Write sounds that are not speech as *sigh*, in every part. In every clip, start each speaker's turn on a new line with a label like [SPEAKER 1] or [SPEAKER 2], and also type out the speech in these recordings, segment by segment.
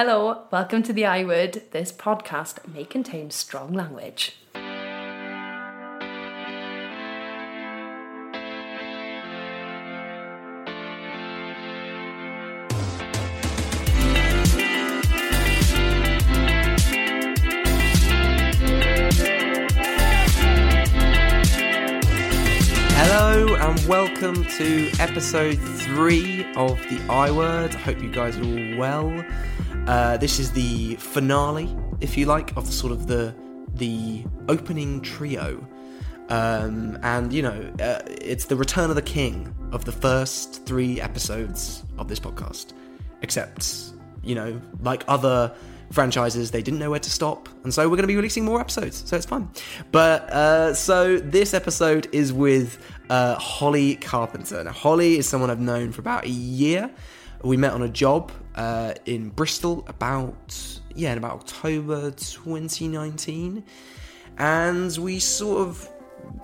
[SPEAKER 1] Hello, welcome to the I Word. This podcast may contain strong language.
[SPEAKER 2] Welcome to episode three of the I Word. I hope you guys are all well. Uh, this is the finale, if you like, of the sort of the the opening trio, um, and you know, uh, it's the return of the king of the first three episodes of this podcast. Except, you know, like other franchises, they didn't know where to stop, and so we're going to be releasing more episodes, so it's fun. But uh, so this episode is with uh, Holly Carpenter. Now, Holly is someone I've known for about a year. We met on a job uh, in Bristol about yeah, in about October 2019, and we sort of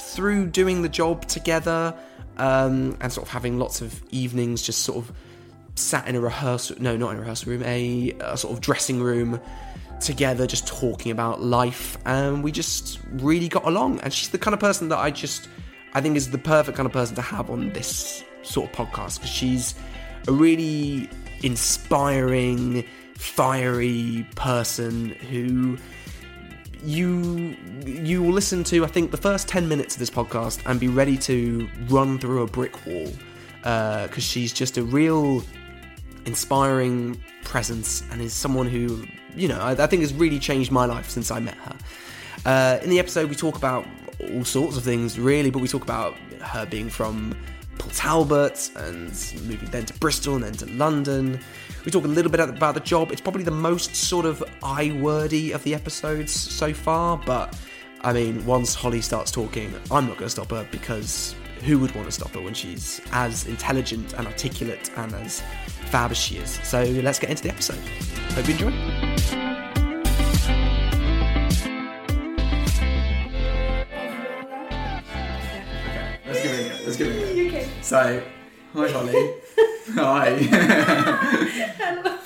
[SPEAKER 2] through doing the job together um, and sort of having lots of evenings, just sort of sat in a rehearsal no not in a rehearsal room a, a sort of dressing room together just talking about life. And we just really got along. And she's the kind of person that i just i think is the perfect kind of person to have on this sort of podcast because she's a really inspiring fiery person who you you will listen to i think the first 10 minutes of this podcast and be ready to run through a brick wall because she's just a real inspiring presence and is someone who, you know, I, I think has really changed my life since I met her. Uh, in the episode, we talk about all sorts of things, really, but we talk about her being from Port Talbot and moving then to Bristol and then to London. We talk a little bit about the job. It's probably the most sort of I wordy of the episodes so far, but I mean, once Holly starts talking, I'm not going to stop her because who would want to stop her when she's as intelligent and articulate and as fab as she is? So let's get into the episode. Hope you enjoy.
[SPEAKER 3] Okay, let's give it a go. Let's give it a go. So, hi Holly. *laughs* hi.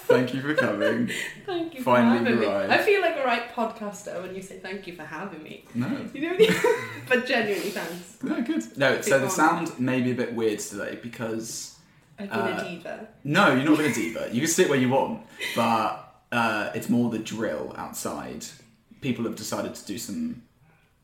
[SPEAKER 3] Thank you for coming.
[SPEAKER 1] Thank you
[SPEAKER 3] Finally
[SPEAKER 1] for having
[SPEAKER 3] arrived.
[SPEAKER 1] me. I feel like a right podcaster when you say thank you for having me.
[SPEAKER 3] No,
[SPEAKER 1] You know what I mean? *laughs* but genuinely, thanks.
[SPEAKER 3] no, good. No, so the sound may be a bit weird today because
[SPEAKER 1] I've been
[SPEAKER 3] Uh,
[SPEAKER 1] a diva.
[SPEAKER 3] no, you're not being a diva. You can sit where you want, but uh, it's more the drill outside. People have decided to do some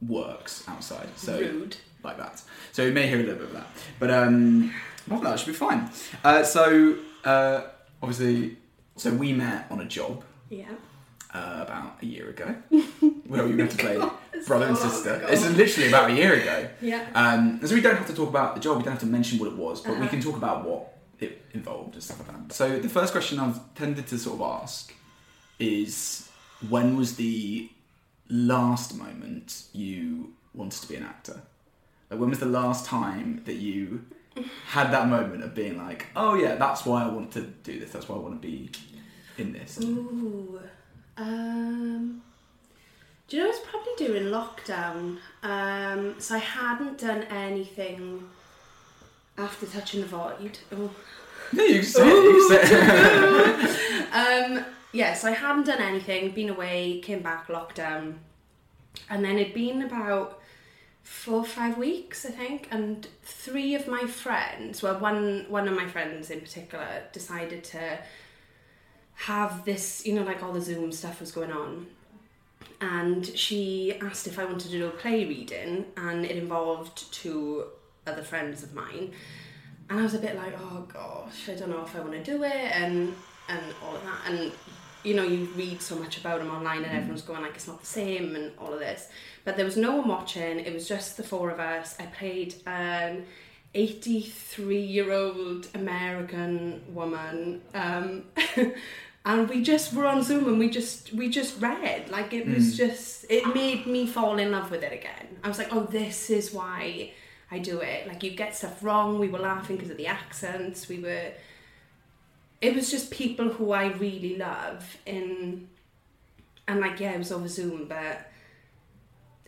[SPEAKER 3] works outside, so
[SPEAKER 1] Rude.
[SPEAKER 3] Like that. So you may hear a little bit of that, but um, well, that should be fine. Uh, so uh, obviously, so we met on a job
[SPEAKER 1] Yeah.
[SPEAKER 3] uh, about a year ago, *laughs* where we went to play *laughs* brother and
[SPEAKER 1] so long
[SPEAKER 3] sister.
[SPEAKER 1] ago.
[SPEAKER 3] It's literally about a year ago.
[SPEAKER 1] Yeah.
[SPEAKER 3] Um, and so we don't have to talk about the job. We don't have to mention what it was, but we
[SPEAKER 1] Uh-huh.
[SPEAKER 3] can talk about what it involved and stuff like that. So the first question I've tended to sort of ask is, when was the last moment you wanted to be an actor? Like, when was the last time that you had that moment of being like, oh yeah, that's why I want to do this. That's why I want to be in this.
[SPEAKER 1] Ooh. Um. Do you know, it was probably during lockdown. Um, so I hadn't done anything after touching the void. Oh.
[SPEAKER 3] No, you it. You it. *laughs* *laughs*
[SPEAKER 1] um, yeah, so I hadn't done anything, been away, came back, lockdown. And then it'd been about four or five weeks, I think, and three of my friends, well, one one of my friends in particular, decided to have this, you know, like all the Zoom stuff was going on. And she asked if I wanted to do a play reading, and it involved two other friends of mine. And I was a bit like, oh gosh, I don't know if I want to do it, and and all of that. And you know, you read so much about them online, and everyone's going like it's not the same, and all of this. But there was no one watching. It was just the four of us. I played an 83 year old American woman. Um, *laughs* and we just were on Zoom and we just we just read like it was just it made me fall in love with it again. I was like, oh, this is why I do it. Like you get stuff wrong. We were laughing because of the accents. We were. It was just people who I really love in, and like yeah, it was over Zoom, but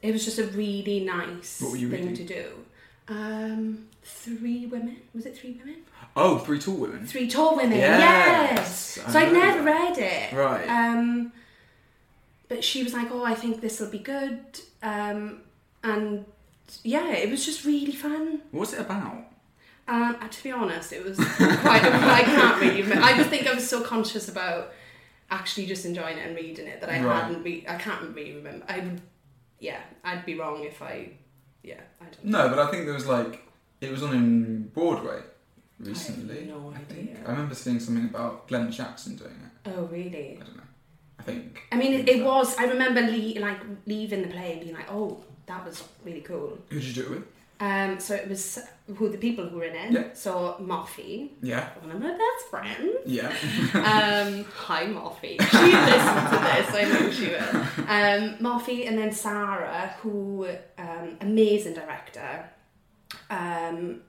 [SPEAKER 1] it was just a really nice
[SPEAKER 3] What were you
[SPEAKER 1] thing
[SPEAKER 3] reading?
[SPEAKER 1] to do. Um, three women. Was it three women?
[SPEAKER 3] Oh, three tall women.
[SPEAKER 1] Three tall women.
[SPEAKER 3] Yes,
[SPEAKER 1] Yes.
[SPEAKER 3] I
[SPEAKER 1] So I'd never
[SPEAKER 3] that.
[SPEAKER 1] read it.
[SPEAKER 3] Right.
[SPEAKER 1] Um, but she was like, "Oh, I think this will be good," um, and yeah, it was just really fun.
[SPEAKER 3] What was it about?
[SPEAKER 1] Um, and to be honest, it was quite. I can't really. remember. I just think I was so conscious about actually just enjoying it and reading it that I
[SPEAKER 3] Right.
[SPEAKER 1] hadn't. Re- I can't really remember. I. Yeah, I'd be wrong if I. Yeah, I don't.
[SPEAKER 3] No, but I think there was like it was on in Broadway recently.
[SPEAKER 1] I have no
[SPEAKER 3] think.
[SPEAKER 1] idea.
[SPEAKER 3] I remember seeing something about Glenda Jackson doing it.
[SPEAKER 1] Oh really?
[SPEAKER 3] I don't know. I think.
[SPEAKER 1] I mean, it, it was. I remember le- like leaving the play and being like, "Oh, that was really cool."
[SPEAKER 3] Who did you do it with?
[SPEAKER 1] Um, so it was who the people who were in it.
[SPEAKER 3] Yeah.
[SPEAKER 1] So Moffy,
[SPEAKER 3] Yeah.
[SPEAKER 1] one of my best friends.
[SPEAKER 3] Yeah. *laughs*
[SPEAKER 1] Um, hi Moffy. She listened to this. I know she will. Um, Moffy and then Sarah, who um, amazing director. Um,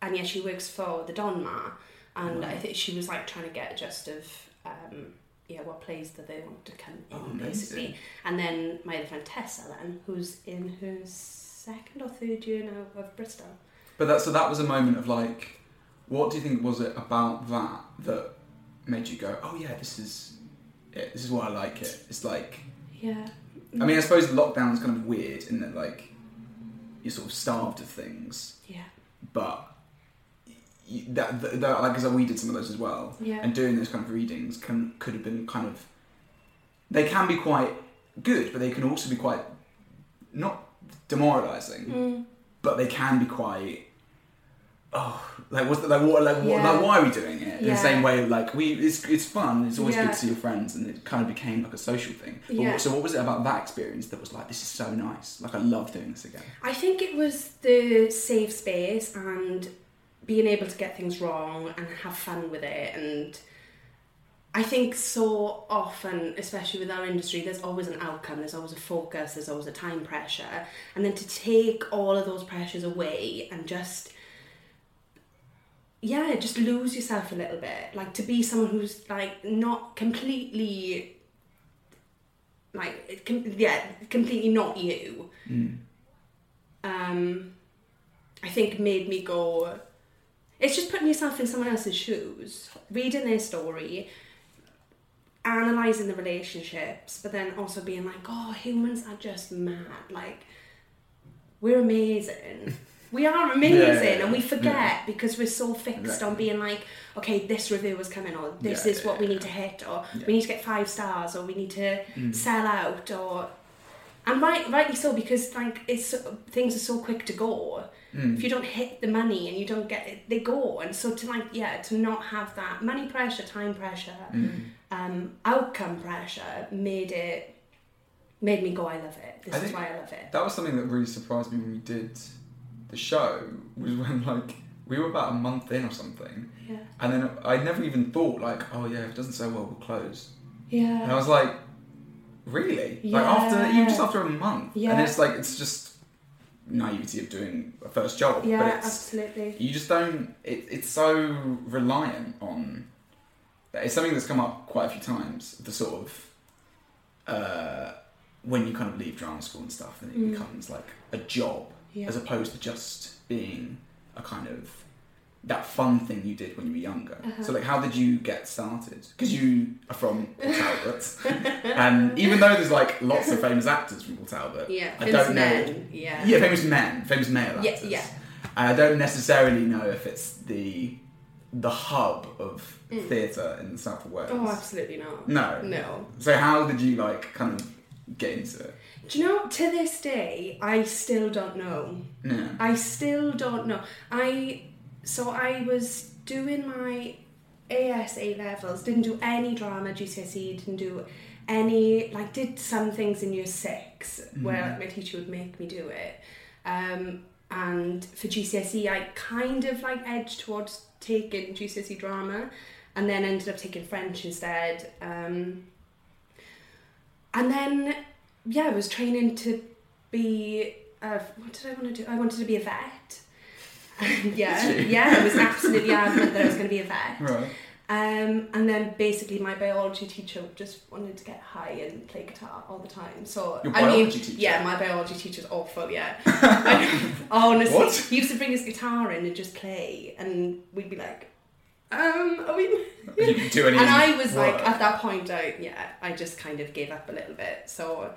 [SPEAKER 1] and yeah, she works for the Donmar, and I think she was like trying to get a gist of um, yeah what plays that they want to come in
[SPEAKER 3] Oh,
[SPEAKER 1] basically. And then my other friend Tessa, then who's in her second or third year now of Bristol.
[SPEAKER 3] But that so that was a moment of like, what do you think was it about that that made you go, oh yeah, this is it. This is why I like it. It's like,
[SPEAKER 1] Yeah.
[SPEAKER 3] I mean, I suppose lockdown's kind of weird in that like you're sort of starved of things,
[SPEAKER 1] Yeah.
[SPEAKER 3] but. That, that, that like because we did some of those as well,
[SPEAKER 1] Yeah.
[SPEAKER 3] and doing those kind of readings can could have been kind of they can be quite good, but they can also be quite not demoralizing,
[SPEAKER 1] Mm.
[SPEAKER 3] but they can be quite oh like what's the, like what like, what,
[SPEAKER 1] Yeah.
[SPEAKER 3] like why are we doing it in the same way like we it's it's fun it's always
[SPEAKER 1] Yeah.
[SPEAKER 3] good to see your friends and it kind of became like a social thing but
[SPEAKER 1] Yeah.
[SPEAKER 3] what, so what was it about that experience that was like this is so nice like I love doing this again
[SPEAKER 1] I think it was the safe space and being able to get things wrong and have fun with it and I think so often, especially with our industry, there's always an outcome, there's always a focus, there's always a time pressure. And then to take all of those pressures away and just, yeah, just lose yourself a little bit. Like to be someone who's like not completely, like, com- yeah, completely not you um, I think made me go. It's just putting yourself in someone else's shoes, reading their story, analysing the relationships, but then also being like, oh, humans are just mad. Like, we're amazing. We are *laughs* amazing,
[SPEAKER 3] Yeah, yeah, yeah.
[SPEAKER 1] and we forget because we're so fixed on being like, okay, this review is coming, or this is what we need to hit, or we need to get five stars, or we need to
[SPEAKER 3] Mm.
[SPEAKER 1] sell out, or and right, rightly so because like it's things are so quick to go.
[SPEAKER 3] Mm.
[SPEAKER 1] If you don't hit the money and you don't get it, they go. And so to like yeah, to not have that money pressure, time pressure,
[SPEAKER 3] Mm.
[SPEAKER 1] Um, outcome pressure made it made me go. I love it. This
[SPEAKER 3] I
[SPEAKER 1] is why I love it.
[SPEAKER 3] that was something that really surprised me when we did the show was when like we were about a month in or something
[SPEAKER 1] Yeah,
[SPEAKER 3] and then I never even thought like oh yeah if it doesn't sell well we'll close Yeah. and I was like, really? Yeah. Like after even just after a month,
[SPEAKER 1] yeah.
[SPEAKER 3] and it's like it's just naivety of doing a first job,
[SPEAKER 1] yeah,
[SPEAKER 3] but it's
[SPEAKER 1] absolutely.
[SPEAKER 3] you just don't. It, it's so reliant on. It's something that's come up quite a few times. The sort of uh, when you kind of leave drama school and stuff, then it
[SPEAKER 1] Mm.
[SPEAKER 3] becomes like a job
[SPEAKER 1] Yeah,
[SPEAKER 3] as opposed to just being a kind of that fun thing you did when you were younger.
[SPEAKER 1] Uh-huh.
[SPEAKER 3] So like, how did you get started? Because you are from Port Talbot, *laughs* and even though there's like lots of famous actors from Port Talbot,
[SPEAKER 1] yeah.
[SPEAKER 3] I
[SPEAKER 1] Famous
[SPEAKER 3] don't know.
[SPEAKER 1] men. Yeah,
[SPEAKER 3] Yeah, famous men, famous male
[SPEAKER 1] Yeah,
[SPEAKER 3] actors.
[SPEAKER 1] yeah.
[SPEAKER 3] And I don't necessarily know if it's the the hub of
[SPEAKER 1] Mm.
[SPEAKER 3] theatre in the south of Wales.
[SPEAKER 1] Oh, absolutely not.
[SPEAKER 3] no.
[SPEAKER 1] No.
[SPEAKER 3] So how did you like kind of get into it?
[SPEAKER 1] Do you know? To this day, I still don't know.
[SPEAKER 3] Yeah.
[SPEAKER 1] I still don't know. I so I was doing my ASA levels, didn't do any drama GCSE, didn't do any like did some things in year six where like, my teacher would make me do it. Um, and for GCSE, I kind of like edged towards taking GCSE drama, and then ended up taking French instead. Um, and then yeah, I was training to be. Uh, what did I want to do? I wanted to be a vet. *laughs* yeah, *laughs* yeah, I was absolutely adamant that I was going to be a vet.
[SPEAKER 3] Right.
[SPEAKER 1] Um, and then basically my biology teacher just wanted to get high and play guitar all the time. So
[SPEAKER 3] Your
[SPEAKER 1] I mean,
[SPEAKER 3] teacher?
[SPEAKER 1] yeah, my biology teacher's awful. Yeah, *laughs* I- honestly,
[SPEAKER 3] What?
[SPEAKER 1] he used to bring his guitar in and just play, and we'd be like, um, are we? *laughs*
[SPEAKER 3] You do any
[SPEAKER 1] and I was
[SPEAKER 3] work.
[SPEAKER 1] like, at that point, I yeah, I just kind of gave up a little bit. So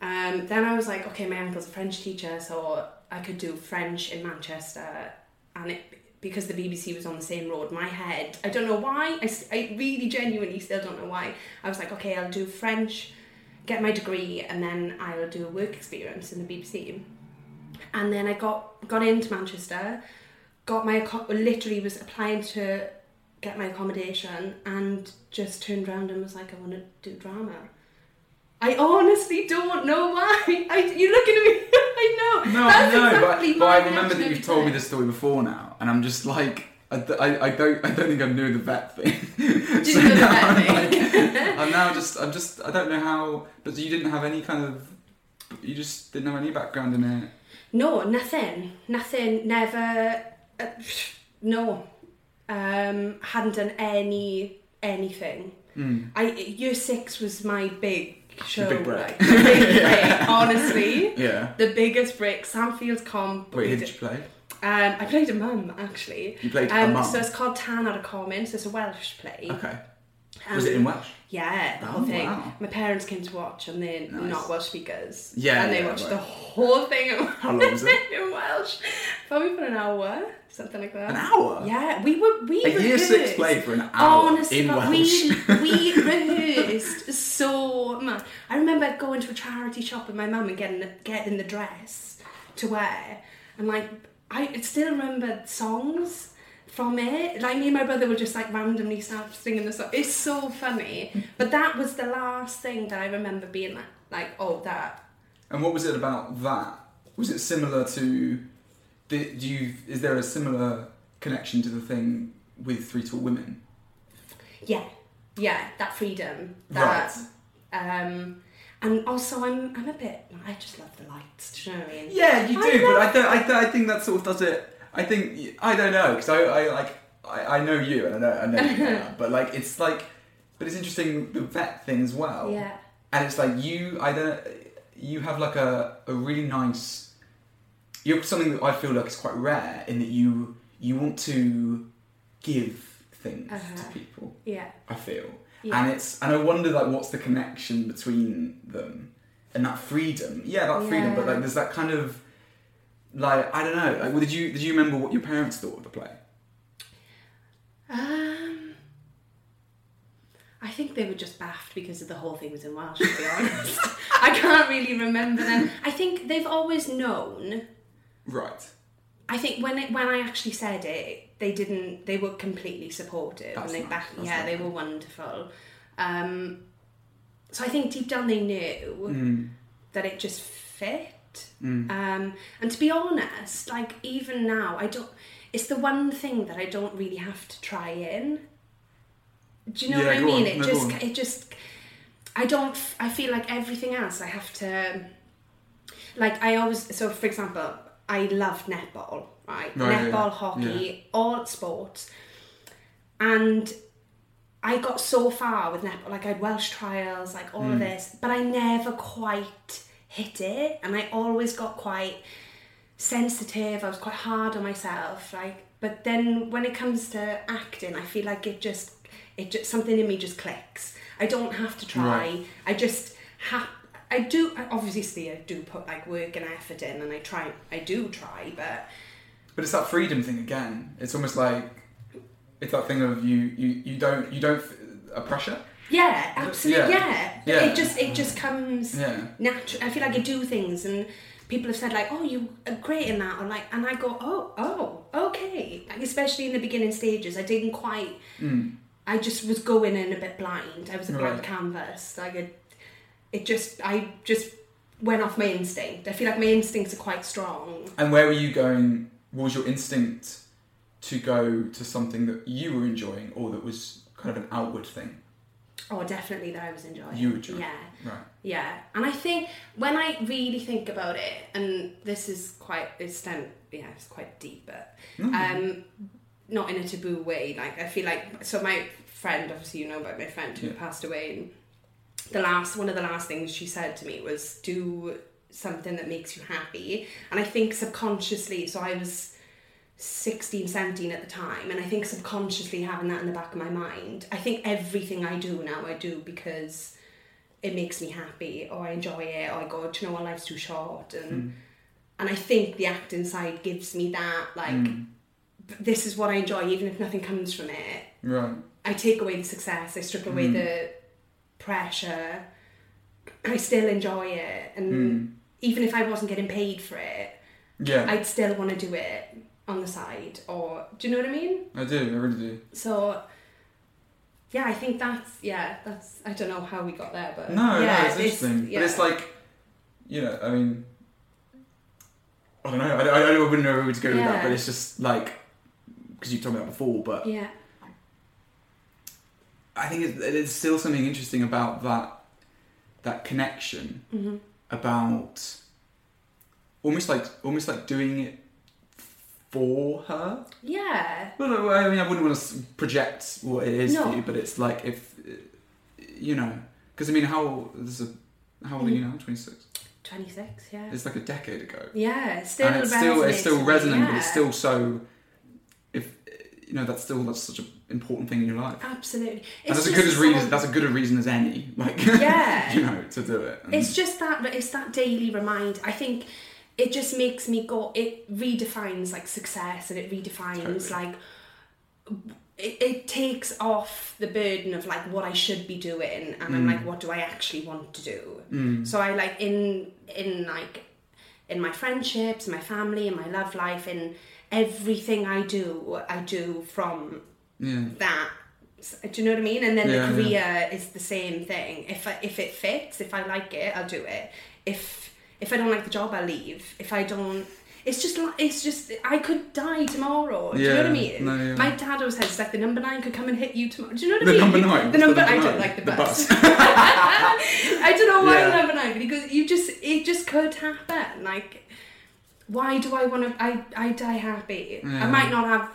[SPEAKER 1] um, then I was like, okay, my uncle's a French teacher, so I could do French in Manchester, and it because the BBC was on the same road. My head, I don't know why, I, I really genuinely still don't know why. I was like, okay, I'll do French, get my degree, and then I'll do a work experience in the BBC. And then I got got into Manchester, got my literally was applying to get my accommodation, and just turned around and was like, I want to do drama. I honestly don't know why. I, you're looking at me. *laughs* I know.
[SPEAKER 3] No,
[SPEAKER 1] That's
[SPEAKER 3] I know,
[SPEAKER 1] exactly
[SPEAKER 3] but, but I remember that you've told me this story before now, and I'm just like, I, I, I don't, I don't think I knew the vet thing. *laughs* *laughs* So
[SPEAKER 1] know the
[SPEAKER 3] now
[SPEAKER 1] vet
[SPEAKER 3] I'm
[SPEAKER 1] thing?
[SPEAKER 3] like- *laughs* I'm now just, I'm just, I don't know how, but you didn't have any kind of, you just didn't have any background in it.
[SPEAKER 1] No, nothing. Nothing. Never. Uh, no. Um, hadn't done any anything.
[SPEAKER 3] Mm.
[SPEAKER 1] I year six was my big show.
[SPEAKER 3] big break.
[SPEAKER 1] Like, the big break. Honestly,
[SPEAKER 3] Yeah.
[SPEAKER 1] the biggest break. Sandfields comp.
[SPEAKER 3] Wait, who
[SPEAKER 1] did
[SPEAKER 3] you play?
[SPEAKER 1] Um, I played a mum actually.
[SPEAKER 3] You played a
[SPEAKER 1] Um,
[SPEAKER 3] mum.
[SPEAKER 1] so it's called Tan at a Common. So it's a Welsh play.
[SPEAKER 3] Okay.
[SPEAKER 1] Um,
[SPEAKER 3] Was it in Welsh?
[SPEAKER 1] Yeah, the
[SPEAKER 3] Oh,
[SPEAKER 1] whole thing.
[SPEAKER 3] wow.
[SPEAKER 1] My parents came to watch, and they're
[SPEAKER 3] Nice.
[SPEAKER 1] not Welsh speakers.
[SPEAKER 3] Yeah,
[SPEAKER 1] and they
[SPEAKER 3] yeah,
[SPEAKER 1] watched
[SPEAKER 3] right.
[SPEAKER 1] the whole thing in,
[SPEAKER 3] How long was it? *laughs*
[SPEAKER 1] in Welsh. Probably for an hour, something like that.
[SPEAKER 3] An hour?
[SPEAKER 1] Yeah, we were we
[SPEAKER 3] A year six play for an hour
[SPEAKER 1] Honestly,
[SPEAKER 3] in Welsh.
[SPEAKER 1] we we *laughs* rehearsed so much. I remember going to a charity shop with my mum and getting the, getting the dress to wear, and like I still remember songs from it. Like me and my brother would just like randomly start singing the song. It's so funny. But that was the last thing that I remember being like, like oh that.
[SPEAKER 3] And what was it about that? Was it similar to? Do you? Is there a similar connection to the thing with Three Tall Women?
[SPEAKER 1] Yeah, yeah, that freedom. That, Um, and also, I'm I'm a bit. I just love the lights. Do you know what I mean?
[SPEAKER 3] Yeah, you
[SPEAKER 1] I
[SPEAKER 3] do, but
[SPEAKER 1] love
[SPEAKER 3] I don't. I, don't- I think that sort of does it. I think I don't know because I, I like I, I know you and I know I know you, Anna, *laughs* but like it's like, but it's interesting the vet thing as well.
[SPEAKER 1] Yeah.
[SPEAKER 3] and it's like you I don't you have like a, a really nice you're something that I feel like is quite rare in that you you want to give things
[SPEAKER 1] Uh-huh.
[SPEAKER 3] to people
[SPEAKER 1] Yeah.
[SPEAKER 3] I feel
[SPEAKER 1] Yeah.
[SPEAKER 3] and it's and I wonder like what's the connection between them and that freedom yeah that freedom but like there's that kind of like I don't know like well, did you did you remember what your parents thought of the play
[SPEAKER 1] Um, I think they were just baffed because of the whole thing was in Welsh. To be *laughs* honest, I can't really remember them. I think they've always known.
[SPEAKER 3] right
[SPEAKER 1] I think when it, when I actually said it, they didn't. They were completely supportive
[SPEAKER 3] That's
[SPEAKER 1] and they
[SPEAKER 3] nice,
[SPEAKER 1] back.
[SPEAKER 3] that's
[SPEAKER 1] Yeah, they were wonderful. Um, so I think deep down they knew
[SPEAKER 3] mm.
[SPEAKER 1] that it just fit.
[SPEAKER 3] Mm.
[SPEAKER 1] Um, and to be honest, like even now, I don't. It's the one thing that I don't really have to try in. Do you know
[SPEAKER 3] Yeah,
[SPEAKER 1] what I mean?
[SPEAKER 3] on.
[SPEAKER 1] It
[SPEAKER 3] No,
[SPEAKER 1] just, it just. I don't. i feel like everything else I have to. Like I always. So for example, I loved netball. Right,
[SPEAKER 3] Right,
[SPEAKER 1] netball,
[SPEAKER 3] yeah.
[SPEAKER 1] hockey, all sports, and I got so far with netball. Like I had Welsh trials, like all
[SPEAKER 3] Hmm.
[SPEAKER 1] of this, but I never quite hit it, and I always got quite sensitive. I was quite hard on myself. Like, but then when it comes to acting, I feel like it just, it just something in me just clicks. I don't have to try.
[SPEAKER 3] Right.
[SPEAKER 1] I just have. I do obviously I do put like work and effort in, and I try. I do try, but
[SPEAKER 3] But it's that freedom thing again. It's almost like it's that thing of you you, you don't you don't a pressure.
[SPEAKER 1] yeah, absolutely,
[SPEAKER 3] Yeah.
[SPEAKER 1] yeah.
[SPEAKER 3] Yeah.
[SPEAKER 1] It just it just comes.
[SPEAKER 3] Yeah.
[SPEAKER 1] natural. I feel like I do things, and people have said like, "Oh, you are great in that," or like, and I go, "Oh, oh, okay." Like, especially in the beginning stages, I didn't quite.
[SPEAKER 3] Mm.
[SPEAKER 1] I just was going in a bit blind. I was a blank
[SPEAKER 3] Right.
[SPEAKER 1] canvas. Like it, it just I just went off my instinct. I feel like my instincts are quite strong.
[SPEAKER 3] And where were you going? What was your instinct to go to something that you were enjoying, or that was kind of an outward thing?
[SPEAKER 1] Oh, definitely that I was enjoying.
[SPEAKER 3] You were enjoying.
[SPEAKER 1] Yeah.
[SPEAKER 3] Right.
[SPEAKER 1] Yeah, and I think when I really think about it, and this is quite it's yeah, it's quite deep, but
[SPEAKER 3] Mm.
[SPEAKER 1] um, not in a taboo way. Like I feel like so my friend, obviously you know about my friend who
[SPEAKER 3] Yeah.
[SPEAKER 1] passed away. And the last one of the last things she said to me was, "Do something that makes you happy." And I think subconsciously, so I was 16, 17 at the time, and I think subconsciously having that in the back of my mind, I think everything I do now I do because it makes me happy, or I enjoy it, or I go, do you know what, life's too short, and and I think the acting side gives me that like.
[SPEAKER 3] Mm.
[SPEAKER 1] This is what I enjoy, even if nothing comes from it.
[SPEAKER 3] Right.
[SPEAKER 1] I take away the success, I strip away
[SPEAKER 3] Mm.
[SPEAKER 1] the pressure. I still enjoy it, and
[SPEAKER 3] Mm.
[SPEAKER 1] even if I wasn't getting paid for it,
[SPEAKER 3] Yeah.
[SPEAKER 1] I'd still want to do it on the side. Or do you know what I mean?
[SPEAKER 3] I do. I really do.
[SPEAKER 1] So, yeah, I think that's yeah, that's I don't know how we got there, but
[SPEAKER 3] No,
[SPEAKER 1] yeah,
[SPEAKER 3] no, it's interesting.
[SPEAKER 1] yeah.
[SPEAKER 3] But it's like, you know, I mean, I don't know. I, I, I wouldn't know where to go with that, but it's just like because you've told me that before. But
[SPEAKER 1] yeah,
[SPEAKER 3] I think it's, there's still something interesting about that that connection
[SPEAKER 1] hmm
[SPEAKER 3] about almost like almost like doing it for her.
[SPEAKER 1] yeah,
[SPEAKER 3] Well, I mean, I wouldn't want to project what it is
[SPEAKER 1] No.
[SPEAKER 3] for you, but it's like if you know, because I mean, how this is a, how old are you now? Twenty six.
[SPEAKER 1] twenty six, yeah,
[SPEAKER 3] It's like a decade ago,
[SPEAKER 1] yeah, it's still
[SPEAKER 3] and it's still it's still resonant, but it's still so. If you know, that's still that's such an important thing in your life,
[SPEAKER 1] absolutely.
[SPEAKER 3] and that's a
[SPEAKER 1] just
[SPEAKER 3] good as
[SPEAKER 1] so-
[SPEAKER 3] reason. That's a good a reason as any, like *laughs*
[SPEAKER 1] Yeah.
[SPEAKER 3] you know, to do it. And-
[SPEAKER 1] It's just that it's that daily remind. I think it just makes me go. It redefines like success, and it redefines
[SPEAKER 3] Totally.
[SPEAKER 1] like it, it takes off the burden of like what I should be doing, and I'm
[SPEAKER 3] Mm.
[SPEAKER 1] like, what do I actually want to do?
[SPEAKER 3] Mm.
[SPEAKER 1] So I like in in like in my friendships, my family, in my love life, in everything I do, I do from
[SPEAKER 3] yeah,
[SPEAKER 1] that. Do you know what I mean? And then
[SPEAKER 3] Yeah,
[SPEAKER 1] the career is the same thing. If I, if it fits, if I like it, I'll do it. If if I don't like the job, I'll leave. If I don't, it's just like it's just I could die tomorrow. Do you know what I mean?
[SPEAKER 3] no, yeah.
[SPEAKER 1] My dad always says like the number nine could come and hit you tomorrow. Do you know what
[SPEAKER 3] The
[SPEAKER 1] I mean?
[SPEAKER 3] number nine?
[SPEAKER 1] The number.
[SPEAKER 3] the
[SPEAKER 1] I don't like the,
[SPEAKER 3] The
[SPEAKER 1] bus.
[SPEAKER 3] bus. *laughs*
[SPEAKER 1] I don't know why
[SPEAKER 3] Yeah.
[SPEAKER 1] number nine, goes, you just it just could happen. Like, why do I want to? I I die happy. I might not have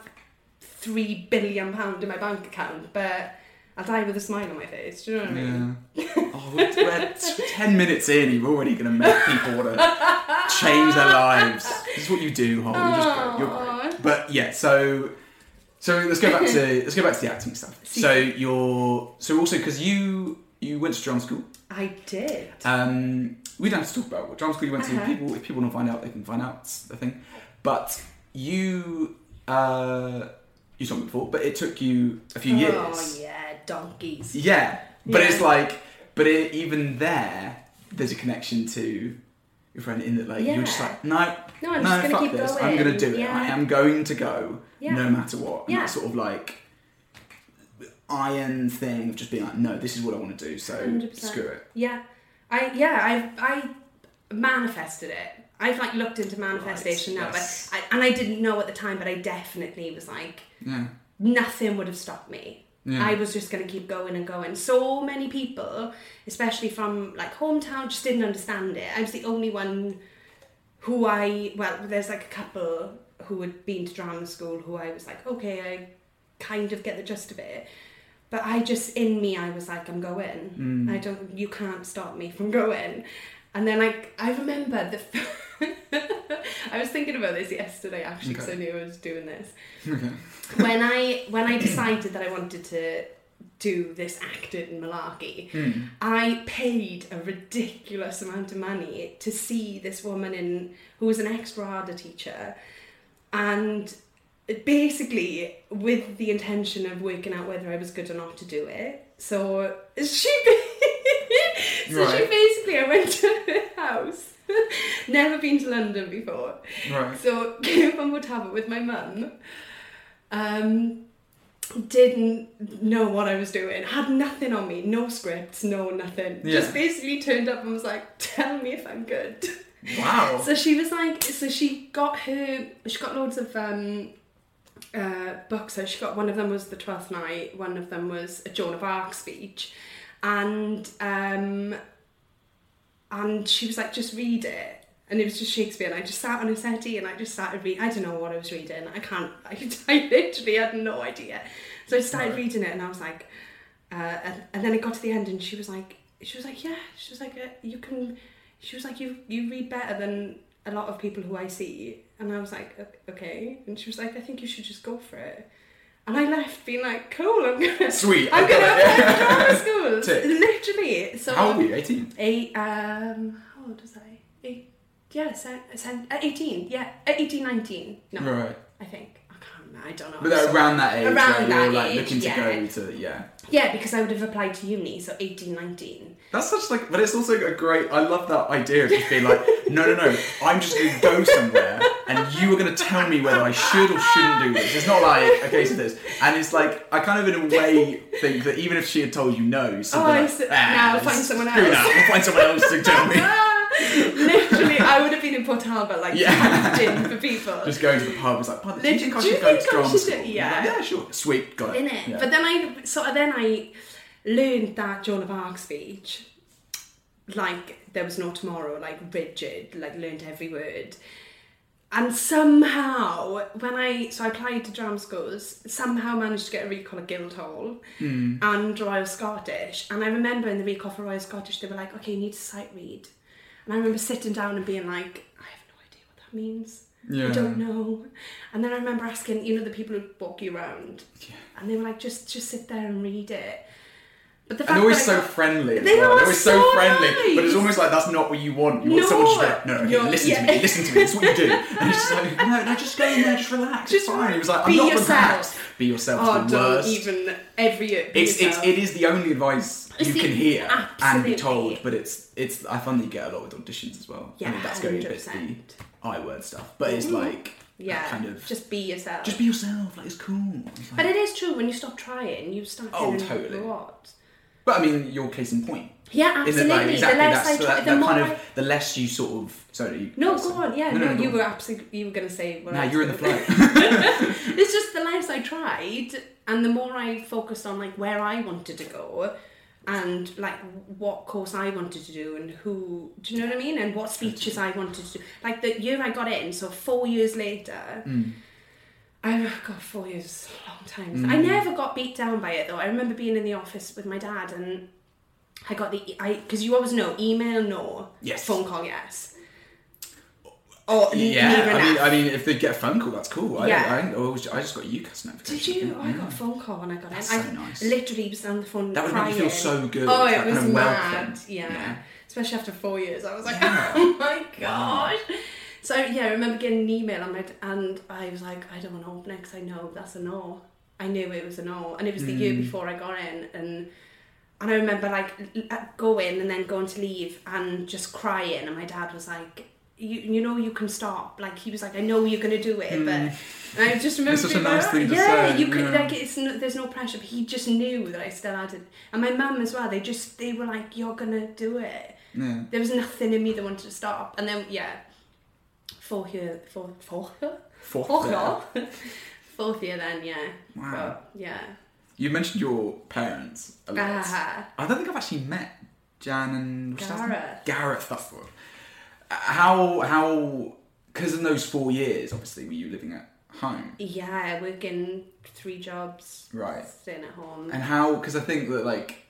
[SPEAKER 1] three billion pound in my bank account, but I'll die with a smile on my face. Do you know what I mean?
[SPEAKER 3] Yeah. *laughs* Oh, we're, we're ten minutes in. You're already going to make people want to change their lives. This is what you do, Holly. Just. You're great. But yeah, so so let's go back to *laughs* let's go back to the acting stuff. So you're so also because you you went to drama school.
[SPEAKER 1] I did.
[SPEAKER 3] Um, we don't have to talk about what drama school you went to.
[SPEAKER 1] Uh-huh.
[SPEAKER 3] People, if people want to find out, they can find out. It's the thing. But you, uh, you told me before, but it took you a few years.
[SPEAKER 1] Oh yeah, donkeys.
[SPEAKER 3] Yeah, but
[SPEAKER 1] Yeah.
[SPEAKER 3] it's like, but it, even there, there's a connection to your friend in that, like, you're just like, no,
[SPEAKER 1] No, I'm
[SPEAKER 3] no, fuck
[SPEAKER 1] keep
[SPEAKER 3] this.
[SPEAKER 1] going.
[SPEAKER 3] I'm gonna do it.
[SPEAKER 1] Yeah.
[SPEAKER 3] I am going to go,
[SPEAKER 1] Yeah.
[SPEAKER 3] no matter what. And
[SPEAKER 1] Yeah.
[SPEAKER 3] that sort of like iron thing of just being like, no, this is what I want to do. So
[SPEAKER 1] 100%.
[SPEAKER 3] screw it.
[SPEAKER 1] Yeah, I yeah I I manifested it. I've like looked into manifestation now,
[SPEAKER 3] yes.
[SPEAKER 1] but I, and I didn't know at the time, but I definitely was like
[SPEAKER 3] Yeah,
[SPEAKER 1] nothing would have stopped me.
[SPEAKER 3] Yeah.
[SPEAKER 1] I was just going to keep going and going. So many people, especially from like hometown, just didn't understand it. I was the only one who I, well, there's like a couple who had been to drama school who I was like, okay, I kind of get the gist of it. But I just, in me, I was like, I'm going.
[SPEAKER 3] Mm.
[SPEAKER 1] I don't, you can't stop me from going. And then I, I remember the, *laughs* *laughs* I was thinking about this yesterday actually because
[SPEAKER 3] Okay.
[SPEAKER 1] I knew I was doing this
[SPEAKER 3] okay.
[SPEAKER 1] when I when I decided that I wanted to do this acting malarkey,
[SPEAKER 3] Mm.
[SPEAKER 1] I paid a ridiculous amount of money to see this woman in who was an extra harder teacher, and basically with the intention of working out whether I was good or not to do it. So *laughs* she, *laughs* so she basically I went to her house. *laughs* Never been to London before.
[SPEAKER 3] Right.
[SPEAKER 1] So *laughs* came from Woodhaven with my mum. Um, didn't know what I was doing. Had nothing on me. No scripts. No nothing.
[SPEAKER 3] Yeah.
[SPEAKER 1] Just basically turned up and was like, "Tell me if I'm good." *laughs*
[SPEAKER 3] Wow.
[SPEAKER 1] So she was like, so she got her. She got loads of um, uh, books. So she got one of them was the Twelfth Night. One of them was a Joan of Arc speech, and um, and she was like, just read it. And it was just Shakespeare, and I just sat on a settee and I just started reading. I don't know what I was reading. I can't. I, *laughs* I literally had no idea. So I started
[SPEAKER 3] Right.
[SPEAKER 1] reading it, and I was like, uh, and, and then it got to the end, and she was like, she was like, yeah, she was like, uh, you can, she was like, you you read better than a lot of people who I see, and I was like, okay, and she was like, I think you should just go for it. And I left being like, cool, I'm gonna, *laughs*
[SPEAKER 3] Sweet.
[SPEAKER 1] I'm gonna apply for drama *laughs* schools.
[SPEAKER 3] Tick.
[SPEAKER 1] Literally. So
[SPEAKER 3] How old were you? 18?
[SPEAKER 1] Eight, um, how old was I? Eight, yeah, se- se- uh, 18, yeah, uh, 18, 19. No,
[SPEAKER 3] Right.
[SPEAKER 1] I think. I can't remember, I don't know.
[SPEAKER 3] But they're around that age
[SPEAKER 1] Around that
[SPEAKER 3] you're like
[SPEAKER 1] age,
[SPEAKER 3] looking to
[SPEAKER 1] yeah.
[SPEAKER 3] go to, yeah.
[SPEAKER 1] Yeah, because I would have applied to uni, so 18, 19.
[SPEAKER 3] That's such like, but it's also a great. I love that idea of just being like, *laughs* no, no, no. I'm just going to go somewhere, and you are going to tell me whether I should or shouldn't do this. It's not like okay, so this, and it's like I kind of in a way think that even if she had told you no, still
[SPEAKER 1] Oh,
[SPEAKER 3] like,
[SPEAKER 1] see.
[SPEAKER 3] "Ah,
[SPEAKER 1] Now I'll find someone else."
[SPEAKER 3] that, I'll find someone else to tell me. *laughs*
[SPEAKER 1] Literally, I would have been in Port Talbot, like,
[SPEAKER 3] Yeah.
[SPEAKER 1] for people.
[SPEAKER 3] Just going to the pub, it's like, "Pardon, do you think I should go to drama school?
[SPEAKER 1] do- yeah.
[SPEAKER 3] like, yeah, sure, sweet, got it. Yeah.
[SPEAKER 1] But then I sort of then I learned that Joan of Arc speech, like there was no tomorrow, like rigid, like learned every word. And somehow, when I so I applied to drama schools, somehow managed to get a recall at Guildhall
[SPEAKER 3] Hmm.
[SPEAKER 1] and Royal Scottish. And I remember in the recall for Royal Scottish, they were like, "Okay, you need to sight read." And I remember sitting down and being like, "I have no idea what that means.
[SPEAKER 3] Yeah.
[SPEAKER 1] I don't know." And then I remember asking, you know, the people who walk you around,
[SPEAKER 3] Yeah.
[SPEAKER 1] and they were like, "Just, just sit there and read it." But the
[SPEAKER 3] And they're always so friendly.
[SPEAKER 1] They
[SPEAKER 3] well.
[SPEAKER 1] are
[SPEAKER 3] They're always so,
[SPEAKER 1] so
[SPEAKER 3] friendly, but it's almost like that's not what you want. You want someone just
[SPEAKER 1] No,
[SPEAKER 3] like, no, listen
[SPEAKER 1] yeah.
[SPEAKER 3] to me, listen to me. It's what you do. *laughs* And it's just like, no, no, just go in there, just relax.
[SPEAKER 1] Just
[SPEAKER 3] it's fine. He was like, I'm
[SPEAKER 1] be
[SPEAKER 3] not
[SPEAKER 1] yourself.
[SPEAKER 3] relaxed. Be yourself.
[SPEAKER 1] Oh,
[SPEAKER 3] the
[SPEAKER 1] don't
[SPEAKER 3] worst.
[SPEAKER 1] even every be
[SPEAKER 3] It's, it's it is the only advice
[SPEAKER 1] It's
[SPEAKER 3] you can hear and be told, but it's it's I find that you get a lot with auditions as well.
[SPEAKER 1] Yeah,
[SPEAKER 3] I mean that's going a bit the I word stuff, but it's mm-hmm. like
[SPEAKER 1] yeah,
[SPEAKER 3] kind of just
[SPEAKER 1] be yourself.
[SPEAKER 3] just be yourself. Like it's cool. It's like-
[SPEAKER 1] but it is true when you stop trying, you start
[SPEAKER 3] Oh, totally.
[SPEAKER 1] what?
[SPEAKER 3] But I mean, your case in point.
[SPEAKER 1] Yeah, absolutely.
[SPEAKER 3] like exactly
[SPEAKER 1] the less I try,
[SPEAKER 3] that,
[SPEAKER 1] the
[SPEAKER 3] that
[SPEAKER 1] more
[SPEAKER 3] kind
[SPEAKER 1] I...
[SPEAKER 3] of the less you sort of sorry.
[SPEAKER 1] No, go on. Yeah,
[SPEAKER 3] No,
[SPEAKER 1] no,
[SPEAKER 3] no, go
[SPEAKER 1] you were absolutely. You were going to say. What
[SPEAKER 3] Nah, you're in the flow. *laughs* *laughs*
[SPEAKER 1] it's just the less I tried, and the more I focused on like where I wanted to go, and like what course I wanted to do, and who. Do you know what I mean? And what speeches I wanted to do. Like the year I got in, so four years later.
[SPEAKER 3] Mm.
[SPEAKER 1] I got four years, is a long time. Mm. I never got beat down by it though. I remember being in the office with my dad and I got the I because you always know email no,
[SPEAKER 3] Yes.
[SPEAKER 1] phone call yes. Or oh, n-
[SPEAKER 3] Yeah, I mean. I mean, if they get a phone call, that's cool. I,
[SPEAKER 1] Yeah.
[SPEAKER 3] I, I, always, I just got UCAS notification.
[SPEAKER 1] Did you? I
[SPEAKER 3] Yeah.
[SPEAKER 1] got a mm. phone call when I got
[SPEAKER 3] That's
[SPEAKER 1] in.
[SPEAKER 3] so
[SPEAKER 1] I
[SPEAKER 3] nice.
[SPEAKER 1] literally was on the phone
[SPEAKER 3] That would
[SPEAKER 1] crying.
[SPEAKER 3] make you feel so good.
[SPEAKER 1] Oh, it was mad. Yeah.
[SPEAKER 3] Yeah.
[SPEAKER 1] Especially after four years, I was like,
[SPEAKER 3] Yeah. *laughs*
[SPEAKER 1] oh my gosh. So yeah, I remember getting an email on my and I was like, I don't want to open it because I know that's a no. I knew it was a no, and it was the year
[SPEAKER 3] Mm.
[SPEAKER 1] before I got in, and and I remember like going and then going to leave and just crying, and my dad was like. You, you know you can stop like he was like I know you're gonna do it but and I just remember
[SPEAKER 3] Mm. It's such a nice thing to
[SPEAKER 1] yeah
[SPEAKER 3] say,
[SPEAKER 1] you could
[SPEAKER 3] yeah.
[SPEAKER 1] like it's no, there's no pressure but he just knew that I still had it and my mum as well they just they were like you're gonna do it
[SPEAKER 3] Yeah.
[SPEAKER 1] there was nothing in me that wanted to stop. And then yeah, fourth year, fourth, fourth year,
[SPEAKER 3] Fourth.
[SPEAKER 1] fourth year, fourth year. Then yeah,
[SPEAKER 3] Wow.
[SPEAKER 1] But, yeah.
[SPEAKER 3] You mentioned your parents a lot.
[SPEAKER 1] Ah,
[SPEAKER 3] I don't think I've actually met Jan and what's that name?
[SPEAKER 1] Gareth.
[SPEAKER 3] Gareth, that's the. Uh, How how because in those four years, obviously, were you living at home,
[SPEAKER 1] yeah, working three jobs,
[SPEAKER 3] right?
[SPEAKER 1] staying at home.
[SPEAKER 3] And how? Because I think that like,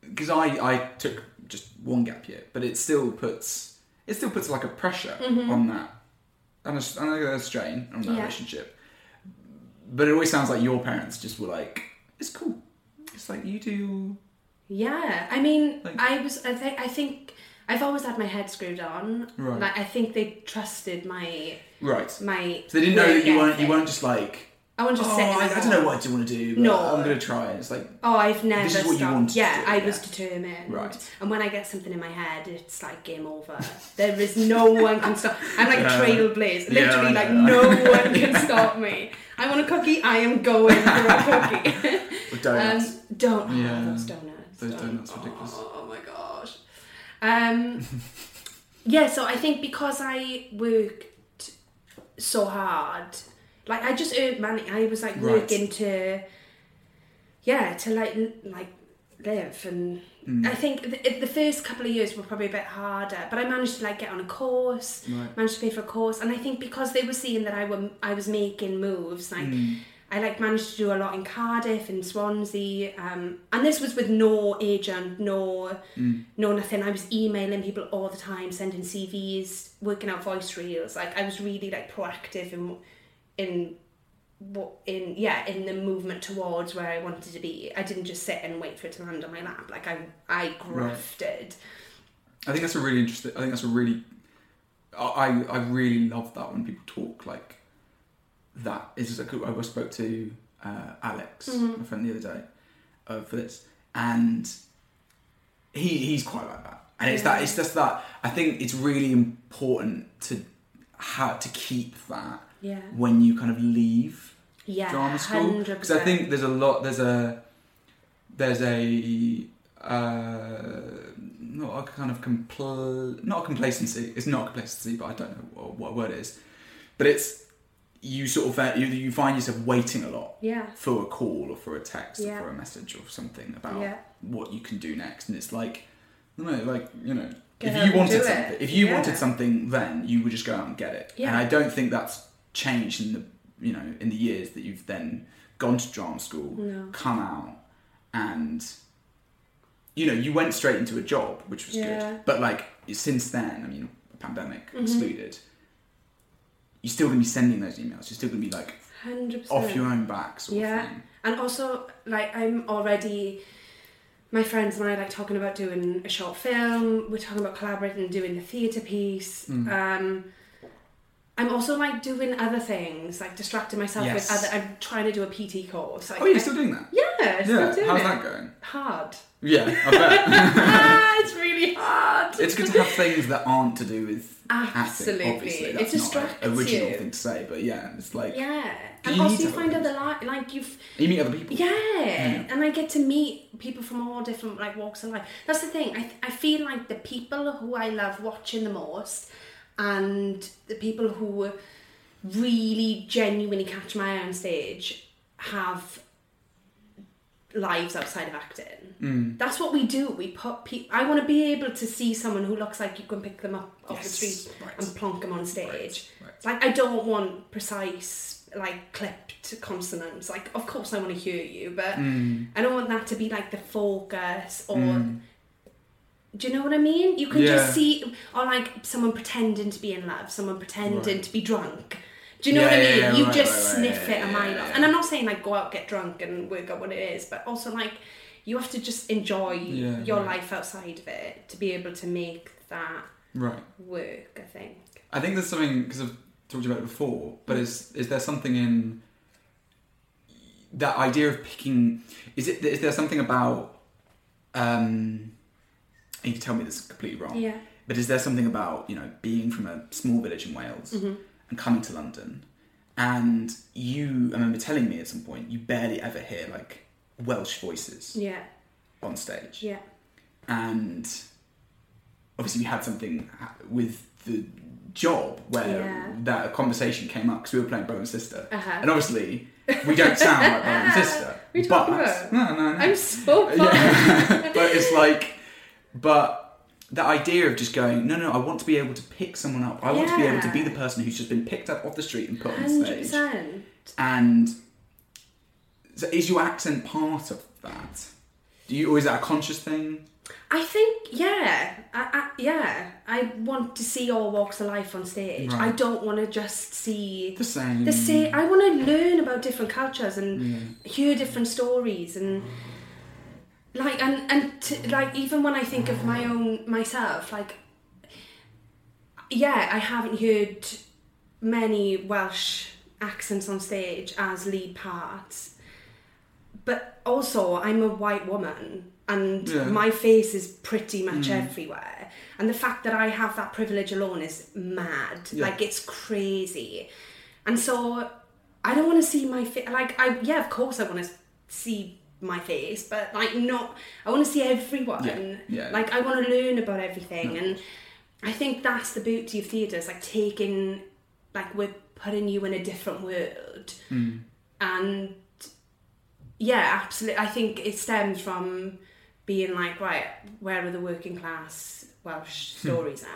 [SPEAKER 3] because I I took just one gap year, but it still puts it still puts like a pressure mm-hmm. on that, and a, and a strain on that
[SPEAKER 1] Yeah.
[SPEAKER 3] relationship. But it always sounds like your parents just were like, it's cool. It's like you do.
[SPEAKER 1] yeah, I mean,
[SPEAKER 3] Like-
[SPEAKER 1] I was. I think. I think. I've always had my head screwed on.
[SPEAKER 3] Right.
[SPEAKER 1] Like I think they trusted my
[SPEAKER 3] Right.
[SPEAKER 1] my.
[SPEAKER 3] So they didn't know that you weren't you weren't just like
[SPEAKER 1] I want to
[SPEAKER 3] oh,
[SPEAKER 1] sit.
[SPEAKER 3] I, I don't know what I do want to do. But
[SPEAKER 1] No.
[SPEAKER 3] I'm gonna try. it. It's like
[SPEAKER 1] Oh, I've never
[SPEAKER 3] This is what you
[SPEAKER 1] stopped.
[SPEAKER 3] wanted to
[SPEAKER 1] yeah,
[SPEAKER 3] do,
[SPEAKER 1] I
[SPEAKER 3] yeah.
[SPEAKER 1] was determined.
[SPEAKER 3] Right.
[SPEAKER 1] And when I get something in my head, it's like game over. there is no one can stop. I'm like *laughs*
[SPEAKER 3] Yeah.
[SPEAKER 1] a trailblazer.
[SPEAKER 3] Yeah,
[SPEAKER 1] Literally,
[SPEAKER 3] I
[SPEAKER 1] like no one can stop me. I want a cookie. I am going for a *laughs* cookie.
[SPEAKER 3] with donuts.
[SPEAKER 1] Um, don't. Oh,
[SPEAKER 3] Yeah.
[SPEAKER 1] those donuts.
[SPEAKER 3] Those
[SPEAKER 1] Don't-
[SPEAKER 3] donuts are ridiculous.
[SPEAKER 1] Oh, oh my gosh. Um. *laughs* yeah. So I think because I worked so hard, like I just earned money. I was like
[SPEAKER 3] Right.
[SPEAKER 1] working to, yeah, to like like live and.
[SPEAKER 3] Mm.
[SPEAKER 1] I think the, the first couple of years were probably a bit harder, but I managed to like get on a course,
[SPEAKER 3] Right.
[SPEAKER 1] managed to pay for a course, and I think because they were seeing that I were I was making moves, like
[SPEAKER 3] Mm.
[SPEAKER 1] I like managed to do a lot in Cardiff and Swansea, um, and this was with no agent, no, no nothing. I was emailing people all the time, sending CVs, working out voice reels. Like I was really like proactive in, in, what in yeah in the movement towards where I wanted to be. I didn't just sit and wait for it to land on my lap. Like I I grafted.
[SPEAKER 3] I think that's a really interesting. I think that's a really. I I really love that when people talk like that. Is like I spoke to uh, Alex,
[SPEAKER 1] Mm-hmm.
[SPEAKER 3] my friend, the other day, uh, for this, and he he's quite like that. And it's that it's just that I think it's really important to how to keep that
[SPEAKER 1] Yeah.
[SPEAKER 3] when you kind of leave
[SPEAKER 1] Yeah,
[SPEAKER 3] drama school because I think there's a lot there's a there's a uh, not a kind of compl- not a complacency it's not complacency but I don't know what, what word it is but it's you sort of you, you find yourself waiting a lot
[SPEAKER 1] Yeah.
[SPEAKER 3] for a call or for a text
[SPEAKER 1] Yeah.
[SPEAKER 3] or for a message or something about
[SPEAKER 1] Yeah.
[SPEAKER 3] what you can do next and it's like no like you know
[SPEAKER 1] Get
[SPEAKER 3] if you wanted something if you wanted something then you would just go out and get it and I don't think that's changed in the you know in the years that you've then gone to drama school
[SPEAKER 1] No.
[SPEAKER 3] come out and you know you went straight into a job which was
[SPEAKER 1] Yeah. Mm-hmm.
[SPEAKER 3] good but like since then I mean pandemic excluded you're still going to be sending those emails you're still going to be like
[SPEAKER 1] Hundred percent.
[SPEAKER 3] off your own back sort
[SPEAKER 1] Yeah.
[SPEAKER 3] of thing
[SPEAKER 1] And also, like, I'm already. My friends and I like talking about doing a short film. We're talking about collaborating and doing the theatre piece.
[SPEAKER 3] Mm.
[SPEAKER 1] Um, I'm also like doing other things, like distracting myself
[SPEAKER 3] Yes.
[SPEAKER 1] with other. I'm trying to do a PT course. Like,
[SPEAKER 3] oh you're
[SPEAKER 1] I-
[SPEAKER 3] still doing that
[SPEAKER 1] yeah, still
[SPEAKER 3] yeah
[SPEAKER 1] doing
[SPEAKER 3] how's
[SPEAKER 1] it.
[SPEAKER 3] that going
[SPEAKER 1] Hard.
[SPEAKER 3] yeah I *laughs* bet
[SPEAKER 1] ah, it's really hard.
[SPEAKER 3] it's good to have things that aren't to do with
[SPEAKER 1] Absolutely.
[SPEAKER 3] acting obviously
[SPEAKER 1] It
[SPEAKER 3] that's
[SPEAKER 1] distracts
[SPEAKER 3] not an original
[SPEAKER 1] you.
[SPEAKER 3] thing to say but yeah it's like
[SPEAKER 1] Yeah,
[SPEAKER 3] You
[SPEAKER 1] and
[SPEAKER 3] need
[SPEAKER 1] also
[SPEAKER 3] to
[SPEAKER 1] you
[SPEAKER 3] have
[SPEAKER 1] find other li- like you've
[SPEAKER 3] you meet other people
[SPEAKER 1] Yeah. and I get to meet people from all different like walks of life. That's the thing. I I feel like the people who I love watching the most, and the people who really genuinely catch my eye on stage, have lives outside of acting.
[SPEAKER 3] Mm.
[SPEAKER 1] That's what we do. We put people. I want to be able to see someone who looks like you can pick them up off the street
[SPEAKER 3] right.
[SPEAKER 1] and plonk them on stage.
[SPEAKER 3] Right, right.
[SPEAKER 1] Like I don't want precise, like clipped consonants. Like of course I want to hear you, but
[SPEAKER 3] Mm.
[SPEAKER 1] I don't want that to be like the focus or. Do you know what I mean? You can
[SPEAKER 3] Yeah.
[SPEAKER 1] just see, or like someone pretending to be in love, someone pretending
[SPEAKER 3] Right.
[SPEAKER 1] to be drunk. Do you know
[SPEAKER 3] Yeah,
[SPEAKER 1] what I mean?
[SPEAKER 3] yeah,
[SPEAKER 1] you
[SPEAKER 3] right,
[SPEAKER 1] just
[SPEAKER 3] right,
[SPEAKER 1] sniff it a mile off. And I'm not saying like go out, get drunk, and work out what it is, but also like you have to just enjoy your life outside of it to be able to make that
[SPEAKER 3] right
[SPEAKER 1] work. I think.
[SPEAKER 3] I think there's something because I've talked about it before, but is is there something in that idea of picking? Is it is there something about? Um, and you can tell me this is completely wrong.
[SPEAKER 1] Yeah.
[SPEAKER 3] But is there something about you know being from a small village in Wales
[SPEAKER 1] Mm-hmm.
[SPEAKER 3] and coming to London, and you? I remember telling me at some point you barely ever hear like Welsh voices
[SPEAKER 1] Yeah.
[SPEAKER 3] on stage
[SPEAKER 1] Yeah.
[SPEAKER 3] and obviously we had something with the job where
[SPEAKER 1] Yeah.
[SPEAKER 3] that conversation came up because we were playing brother and sister
[SPEAKER 1] Uh-huh.
[SPEAKER 3] and obviously we don't sound like brother and *laughs* sister
[SPEAKER 1] What are
[SPEAKER 3] but
[SPEAKER 1] about?
[SPEAKER 3] no no no
[SPEAKER 1] I'm so
[SPEAKER 3] yeah. *laughs* but it's like but the idea of just going no no I want to be able to pick someone up. I want to be able to be the person who's just been picked up off the street and put on stage. And so is your accent part of that? Do you or is that a conscious thing?
[SPEAKER 1] I think, yeah, I, I, yeah. I want to see all walks of life on stage.
[SPEAKER 3] Right.
[SPEAKER 1] I don't want to just see
[SPEAKER 3] the same
[SPEAKER 1] the same. I want to learn about different cultures and hear different stories and mm. Like and and to, like even when I think of my own myself, like yeah, I haven't heard many Welsh accents on stage as lead parts, but also I'm a white woman and
[SPEAKER 3] Yeah.
[SPEAKER 1] my face is pretty much mm. everywhere. And the fact that I have that privilege alone is mad.
[SPEAKER 3] Yeah.
[SPEAKER 1] Like it's crazy. And so I don't want to see my face. Like I, yeah, of course I want to see my face, but like not. I want to see everyone.
[SPEAKER 3] Yeah, yeah.
[SPEAKER 1] Like I want to learn about everything, and I think that's the beauty of theatre. Is like taking, like we're putting you in a different world,
[SPEAKER 3] Hmm.
[SPEAKER 1] and yeah, absolutely. I think it stems from being like, right, where are the working class Welsh stories at?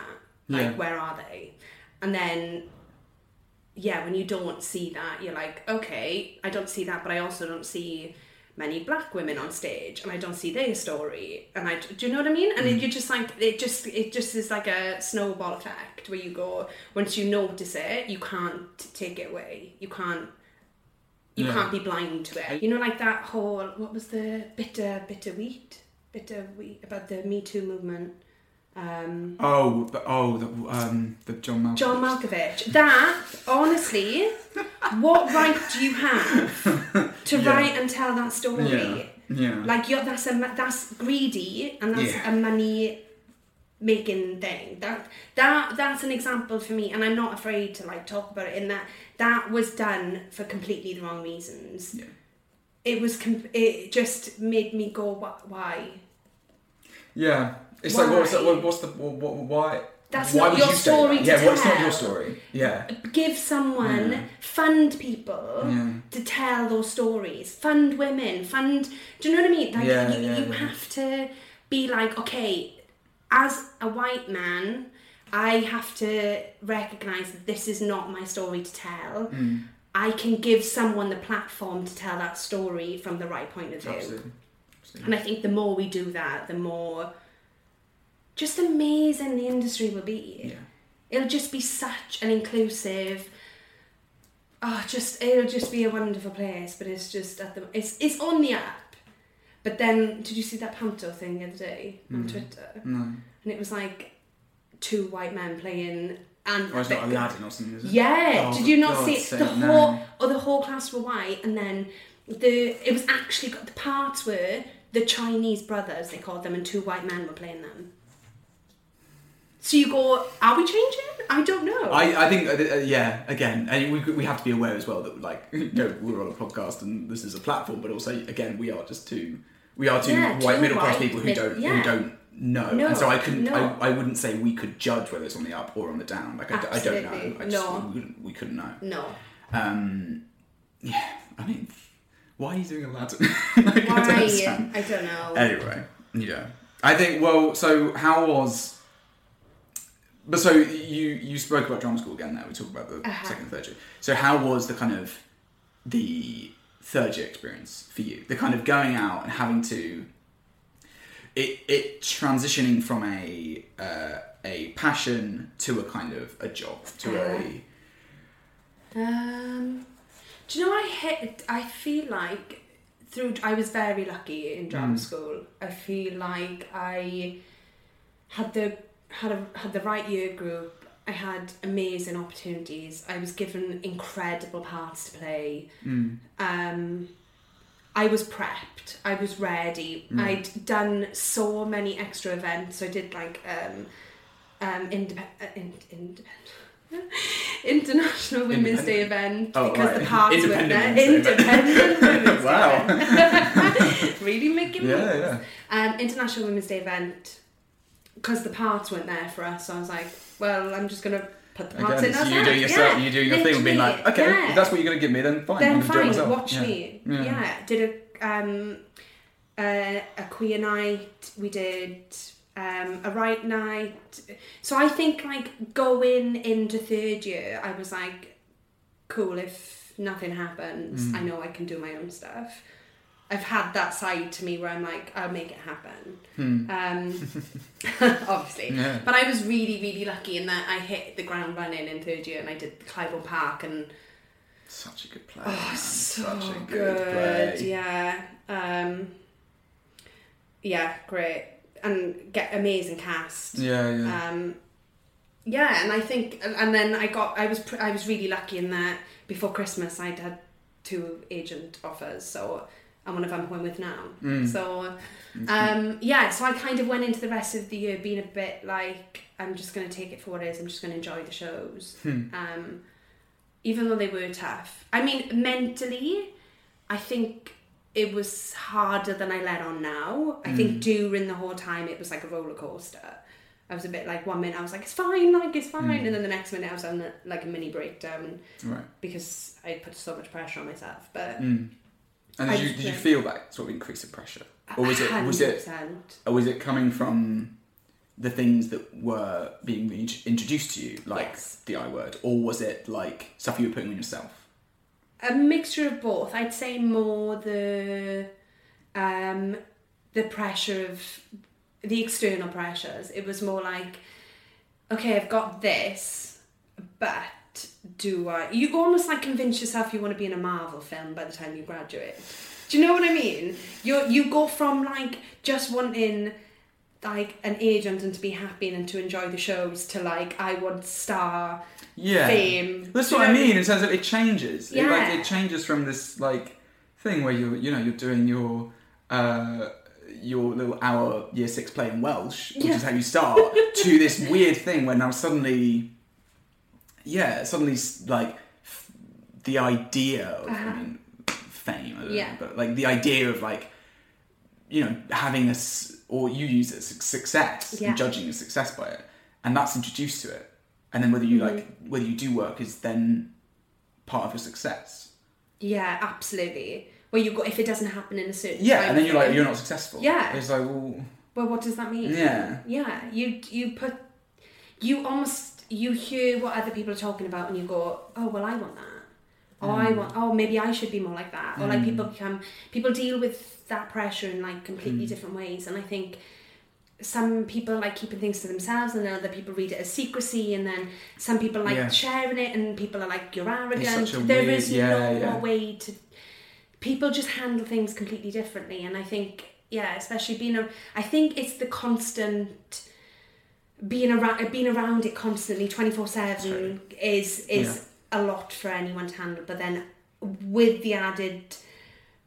[SPEAKER 1] Like,
[SPEAKER 3] Hmm. Yeah.
[SPEAKER 1] where are they? And then, yeah, when you don't see that, you're like, okay, I don't see that, but I also don't see many black women on stage, and I don't see their story, and I do you know what I mean? And
[SPEAKER 3] Mm.
[SPEAKER 1] you just like it just it just is like a snowball effect where you go once you notice it, you can't take it away, you can't. You
[SPEAKER 3] Yeah.
[SPEAKER 1] can't be blind to it. You know, like that whole what was the bitter bitter wheat, bitter wheat about the Me Too movement. Um,
[SPEAKER 3] Oh, the, oh, the, um, the John Malkovich.
[SPEAKER 1] John Malkovich. That, honestly, what right do you have *laughs* to
[SPEAKER 3] Yeah.
[SPEAKER 1] write and tell that story?
[SPEAKER 3] Yeah. Yeah.
[SPEAKER 1] Like you're, that's a that's greedy and that's
[SPEAKER 3] Yeah.
[SPEAKER 1] a money making thing. That that that's an example for me, and I'm not afraid to like talk about it. In that that was done for completely the wrong reasons.
[SPEAKER 3] Yeah.
[SPEAKER 1] It was. Com- it just made me go, why?
[SPEAKER 3] Yeah. It's like what's the,
[SPEAKER 1] Why?
[SPEAKER 3] what, what's the what, what, why?
[SPEAKER 1] That's
[SPEAKER 3] why
[SPEAKER 1] not your
[SPEAKER 3] you
[SPEAKER 1] story
[SPEAKER 3] Yeah, what's not your story? Yeah.
[SPEAKER 1] Give someone,
[SPEAKER 3] Yeah.
[SPEAKER 1] fund people
[SPEAKER 3] Yeah.
[SPEAKER 1] to tell those stories. Fund women. Fund. Do you know what I mean? Like
[SPEAKER 3] Yeah,
[SPEAKER 1] you,
[SPEAKER 3] yeah,
[SPEAKER 1] you have to be like, okay, as a white man, I have to recognize that this is not my story to tell.
[SPEAKER 3] Mm.
[SPEAKER 1] I can give someone the platform to tell that story from the right point of view.
[SPEAKER 3] Absolutely.
[SPEAKER 1] And I think the more we do that, the more just amazing the industry will be.
[SPEAKER 3] Yeah.
[SPEAKER 1] It'll just be such an inclusive. Oh, just it'll just be a wonderful place. But it's just at the it's it's on the app. But then, did you see that Panto thing the other day on
[SPEAKER 3] Mm.
[SPEAKER 1] Twitter?
[SPEAKER 3] No.
[SPEAKER 1] And it was like two white men playing and
[SPEAKER 3] Or it's not Aladdin or something, is it?
[SPEAKER 1] yeah,
[SPEAKER 3] Oh,
[SPEAKER 1] did you not
[SPEAKER 3] God
[SPEAKER 1] see it? the
[SPEAKER 3] no.
[SPEAKER 1] whole or the whole class were white, and then the it was actually got the parts were the Chinese brothers they called them, and two white men were playing them. So you go, are we changing? I don't know.
[SPEAKER 3] I, I think uh, uh, yeah again and we, we have to be aware as well that like *laughs* you know we're on a podcast and this is a platform but also again we are just two we are two
[SPEAKER 1] Yeah,
[SPEAKER 3] white middle class people who
[SPEAKER 1] mid-
[SPEAKER 3] don't
[SPEAKER 1] yeah.
[SPEAKER 3] who don't know
[SPEAKER 1] No,
[SPEAKER 3] and so I couldn't
[SPEAKER 1] no.
[SPEAKER 3] I, I wouldn't say we could judge whether it's on the up or on the down like I, d- I don't know I just,
[SPEAKER 1] No.
[SPEAKER 3] we, couldn't, we couldn't know
[SPEAKER 1] no.
[SPEAKER 3] um yeah I mean why are you doing Aladdin *laughs* like, I don't
[SPEAKER 1] Why? I don't know.
[SPEAKER 3] Anyway, yeah. I think well, so how was but so you you spoke about drama school again there, we talked about the
[SPEAKER 1] Uh-huh.
[SPEAKER 3] second and third year. So how was the kind of the third year experience for you? The kind of going out and having to it it transitioning from a uh, a passion to a kind of a job to a
[SPEAKER 1] Um, do you know I hit? I feel like through. I was very lucky in drama
[SPEAKER 3] Mm.
[SPEAKER 1] school. I feel like I had the had a had the right year group. I had amazing opportunities. I was given incredible parts to play.
[SPEAKER 3] mm,
[SPEAKER 1] Um, I was prepped. I was ready.
[SPEAKER 3] Mm.
[SPEAKER 1] I'd done so many extra events. I did like um, um, indep- uh, in, independent. *laughs* International Women's Day event
[SPEAKER 3] Oh,
[SPEAKER 1] because
[SPEAKER 3] right.
[SPEAKER 1] the parts were there. Independent Women's *laughs*
[SPEAKER 3] Wow.
[SPEAKER 1] Day event. *laughs* really making
[SPEAKER 3] yeah
[SPEAKER 1] moves.
[SPEAKER 3] yeah
[SPEAKER 1] Um, International Women's Day event because the parts weren't there for us. So I was like, well, I'm just gonna put the parts
[SPEAKER 3] Again,
[SPEAKER 1] in.
[SPEAKER 3] so
[SPEAKER 1] as
[SPEAKER 3] you doing your
[SPEAKER 1] yeah,
[SPEAKER 3] you doing your thing and being like, okay,
[SPEAKER 1] yeah
[SPEAKER 3] if that's what you're gonna give me, then fine.
[SPEAKER 1] then
[SPEAKER 3] I'm gonna do
[SPEAKER 1] watch
[SPEAKER 3] Yeah.
[SPEAKER 1] me.
[SPEAKER 3] Yeah.
[SPEAKER 1] Yeah. did a um uh, a queer night. We did um a right night. So I think like going into third year, I was like, cool. If nothing happens,
[SPEAKER 3] Mm.
[SPEAKER 1] I know I can do my own stuff. I've had that side to me where I'm like, I'll make it happen.
[SPEAKER 3] Hmm.
[SPEAKER 1] Um, *laughs* *laughs* obviously.
[SPEAKER 3] Yeah.
[SPEAKER 1] But I was really, really lucky in that I hit the ground running in third year and I did Clybourne Park and
[SPEAKER 3] Such a good play.
[SPEAKER 1] Oh,
[SPEAKER 3] man.
[SPEAKER 1] so
[SPEAKER 3] Such a
[SPEAKER 1] good.
[SPEAKER 3] play.
[SPEAKER 1] Yeah. Um, yeah, great. And get amazing cast.
[SPEAKER 3] Yeah, yeah.
[SPEAKER 1] Um, yeah, and I think, and- and then I got, I was, I was really lucky in that before Christmas I'd had two agent offers, so and one of them who I'm with now.
[SPEAKER 3] Mm.
[SPEAKER 1] So, um, yeah, so I kind of went into the rest of the year being a bit like, I'm just going to take it for what it is. I'm just going to enjoy the shows.
[SPEAKER 3] Hmm.
[SPEAKER 1] Um, even though they were tough. I mean, mentally, I think it was harder than I let on now. I
[SPEAKER 3] Mm.
[SPEAKER 1] think during the whole time, it was like a roller coaster. I was a bit like one minute I was like it's fine, like it's fine,
[SPEAKER 3] Mm.
[SPEAKER 1] and then the next minute I was on like a mini breakdown
[SPEAKER 3] Right.
[SPEAKER 1] because I put so much pressure on myself. But
[SPEAKER 3] Mm. And did you, did you feel that sort of increase of pressure, or was it was it
[SPEAKER 1] 100%.
[SPEAKER 3] or was it coming from the things that were being introduced to you, like
[SPEAKER 1] Yes.
[SPEAKER 3] the I word, or was it like stuff you were putting on yourself?
[SPEAKER 1] a mixture of both. I'd say more the um, the pressure of the external pressures. It was more like, okay, I've got this, but do I? You almost like convince yourself you want to be in a Marvel film by the time you graduate. Do you know what I mean? You you go from like just wanting like an agent and to be happy and to enjoy the shows to like I want star
[SPEAKER 3] Yeah,
[SPEAKER 1] fame.
[SPEAKER 3] That's what I mean. In terms of it changes. It, like
[SPEAKER 1] Yeah.
[SPEAKER 3] it changes from this like thing where you're you know you're doing your uh, your little hour year six play in Welsh, which
[SPEAKER 1] Yeah.
[SPEAKER 3] is how you start, to this weird thing where now suddenly, yeah, suddenly like f- the idea of
[SPEAKER 1] Uh-huh.
[SPEAKER 3] mean, fame, I
[SPEAKER 1] Yeah.
[SPEAKER 3] know, but like the idea of like you know having a s- or you use it as success
[SPEAKER 1] Yeah.
[SPEAKER 3] and judging a success by it, and that's introduced to it, and then whether you
[SPEAKER 1] Mm-hmm.
[SPEAKER 3] like whether you do work is then part of your success.
[SPEAKER 1] Yeah, absolutely. Well, you got if it doesn't happen in a certain
[SPEAKER 3] Yeah, and then you're like you're not successful.
[SPEAKER 1] Yeah.
[SPEAKER 3] it's like well,
[SPEAKER 1] Well, what does that mean?
[SPEAKER 3] Yeah.
[SPEAKER 1] yeah. You you put you almost you hear what other people are talking about, and you go, oh well, I want that. Oh,
[SPEAKER 3] Mm.
[SPEAKER 1] I want. Oh, maybe I should be more like that. Or like people become people deal with that pressure in like completely
[SPEAKER 3] Mm.
[SPEAKER 1] different ways, and I think some people like keeping things to themselves and then other people read it as secrecy and then some people like
[SPEAKER 3] Yeah.
[SPEAKER 1] sharing it and people are like you're arrogant There
[SPEAKER 3] weird-
[SPEAKER 1] is
[SPEAKER 3] yeah,
[SPEAKER 1] no
[SPEAKER 3] yeah.
[SPEAKER 1] way to people just handle things completely differently and i think yeah especially being a i think it's the constant being around being around it constantly 24/7 is is a lot for anyone to handle. But then with the added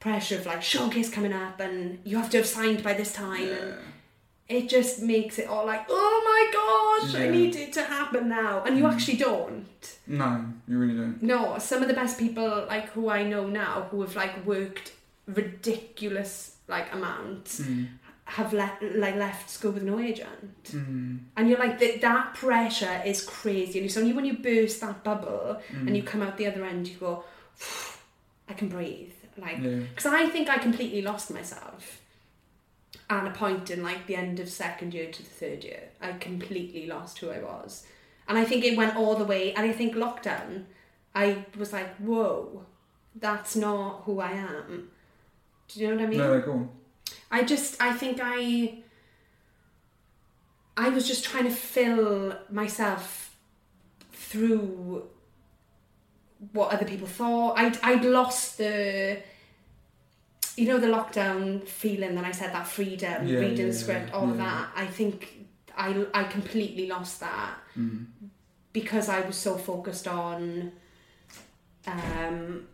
[SPEAKER 1] pressure of like showcase coming up and you have to have signed by this time and it just makes it all like oh my gosh i need it to happen now. And you actually don't.
[SPEAKER 3] No, you really don't.
[SPEAKER 1] no, some of the best people like who I know now who have like worked ridiculous like amounts
[SPEAKER 3] Mm.
[SPEAKER 1] Have left like left school with no agent.
[SPEAKER 3] Mm.
[SPEAKER 1] And you're like that that pressure is crazy. And it's only when you burst that bubble
[SPEAKER 3] Mm.
[SPEAKER 1] and you come out the other end you go *sighs* I can breathe. Like
[SPEAKER 3] Yeah.
[SPEAKER 1] because I think I completely lost myself at a point in like the end of second year to the third year. I completely lost who I was. And I think it went all the way and I think lockdown I was like, whoa, that's not who I am. Do you know what I mean?
[SPEAKER 3] No, go on.
[SPEAKER 1] I just I think I I was just trying to fill myself through what other people thought. I'd I'd lost the you know the lockdown feeling that I said that freedom,
[SPEAKER 3] Yeah,
[SPEAKER 1] reading
[SPEAKER 3] yeah,
[SPEAKER 1] the script,
[SPEAKER 3] yeah,
[SPEAKER 1] all of that. I think I I completely lost that
[SPEAKER 3] Mm.
[SPEAKER 1] because I was so focused on um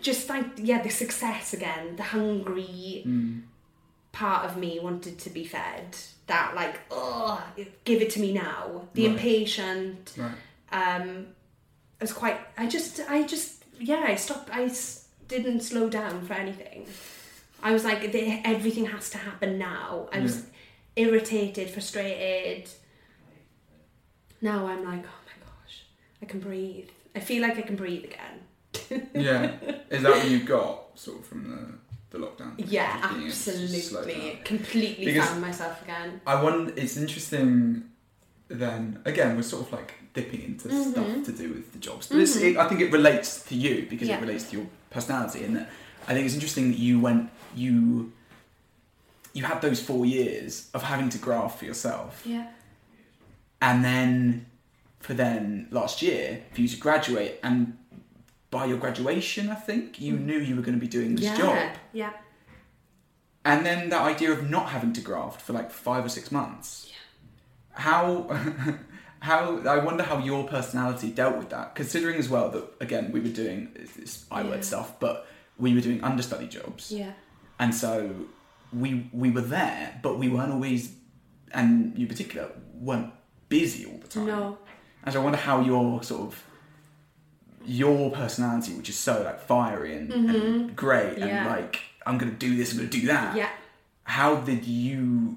[SPEAKER 1] just like yeah the success again the hungry
[SPEAKER 3] Mm.
[SPEAKER 1] part of me wanted to be fed that like oh give it to me now. The
[SPEAKER 3] Right.
[SPEAKER 1] impatient
[SPEAKER 3] Right.
[SPEAKER 1] um I was quite I just I just yeah I stopped I s- didn't slow down for anything. I was like the- everything has to happen now. I was irritated frustrated. Now I'm like oh my gosh I can breathe. I feel like I can breathe again
[SPEAKER 3] Yeah. Is that what you got sort of from the, the lockdown?
[SPEAKER 1] yeah
[SPEAKER 3] Just being able to just slow
[SPEAKER 1] absolutely completely
[SPEAKER 3] Because-
[SPEAKER 1] found myself again
[SPEAKER 3] I wonder. It's interesting. Then again, we're sort of like dipping into
[SPEAKER 1] Mhm.
[SPEAKER 3] stuff to do with the jobs, but it's, it, I think it relates to you because
[SPEAKER 1] Yeah.
[SPEAKER 3] it relates to your personality, and I think it's interesting that you went you you had those four years of having to graft for yourself,
[SPEAKER 1] yeah
[SPEAKER 3] and then for then last year for you to graduate, and by your graduation, I think you hmm. knew you were going to be doing this
[SPEAKER 1] yeah
[SPEAKER 3] job.
[SPEAKER 1] yeah
[SPEAKER 3] And then that idea of not having to graft for like five or six months. Yeah. How, *laughs* how I wonder how your personality dealt with that. Considering as well that again we were doing this I word
[SPEAKER 1] Yeah.
[SPEAKER 3] stuff, but we were doing understudy jobs,
[SPEAKER 1] yeah
[SPEAKER 3] and so we we were there, but we weren't always, and you in particular weren't busy all the time.
[SPEAKER 1] no
[SPEAKER 3] And so I wonder how your sort of your personality, which is so like fiery and, and great,
[SPEAKER 1] Mm-hmm. Yeah.
[SPEAKER 3] and like I'm gonna do this, I'm gonna do that
[SPEAKER 1] yeah
[SPEAKER 3] how did you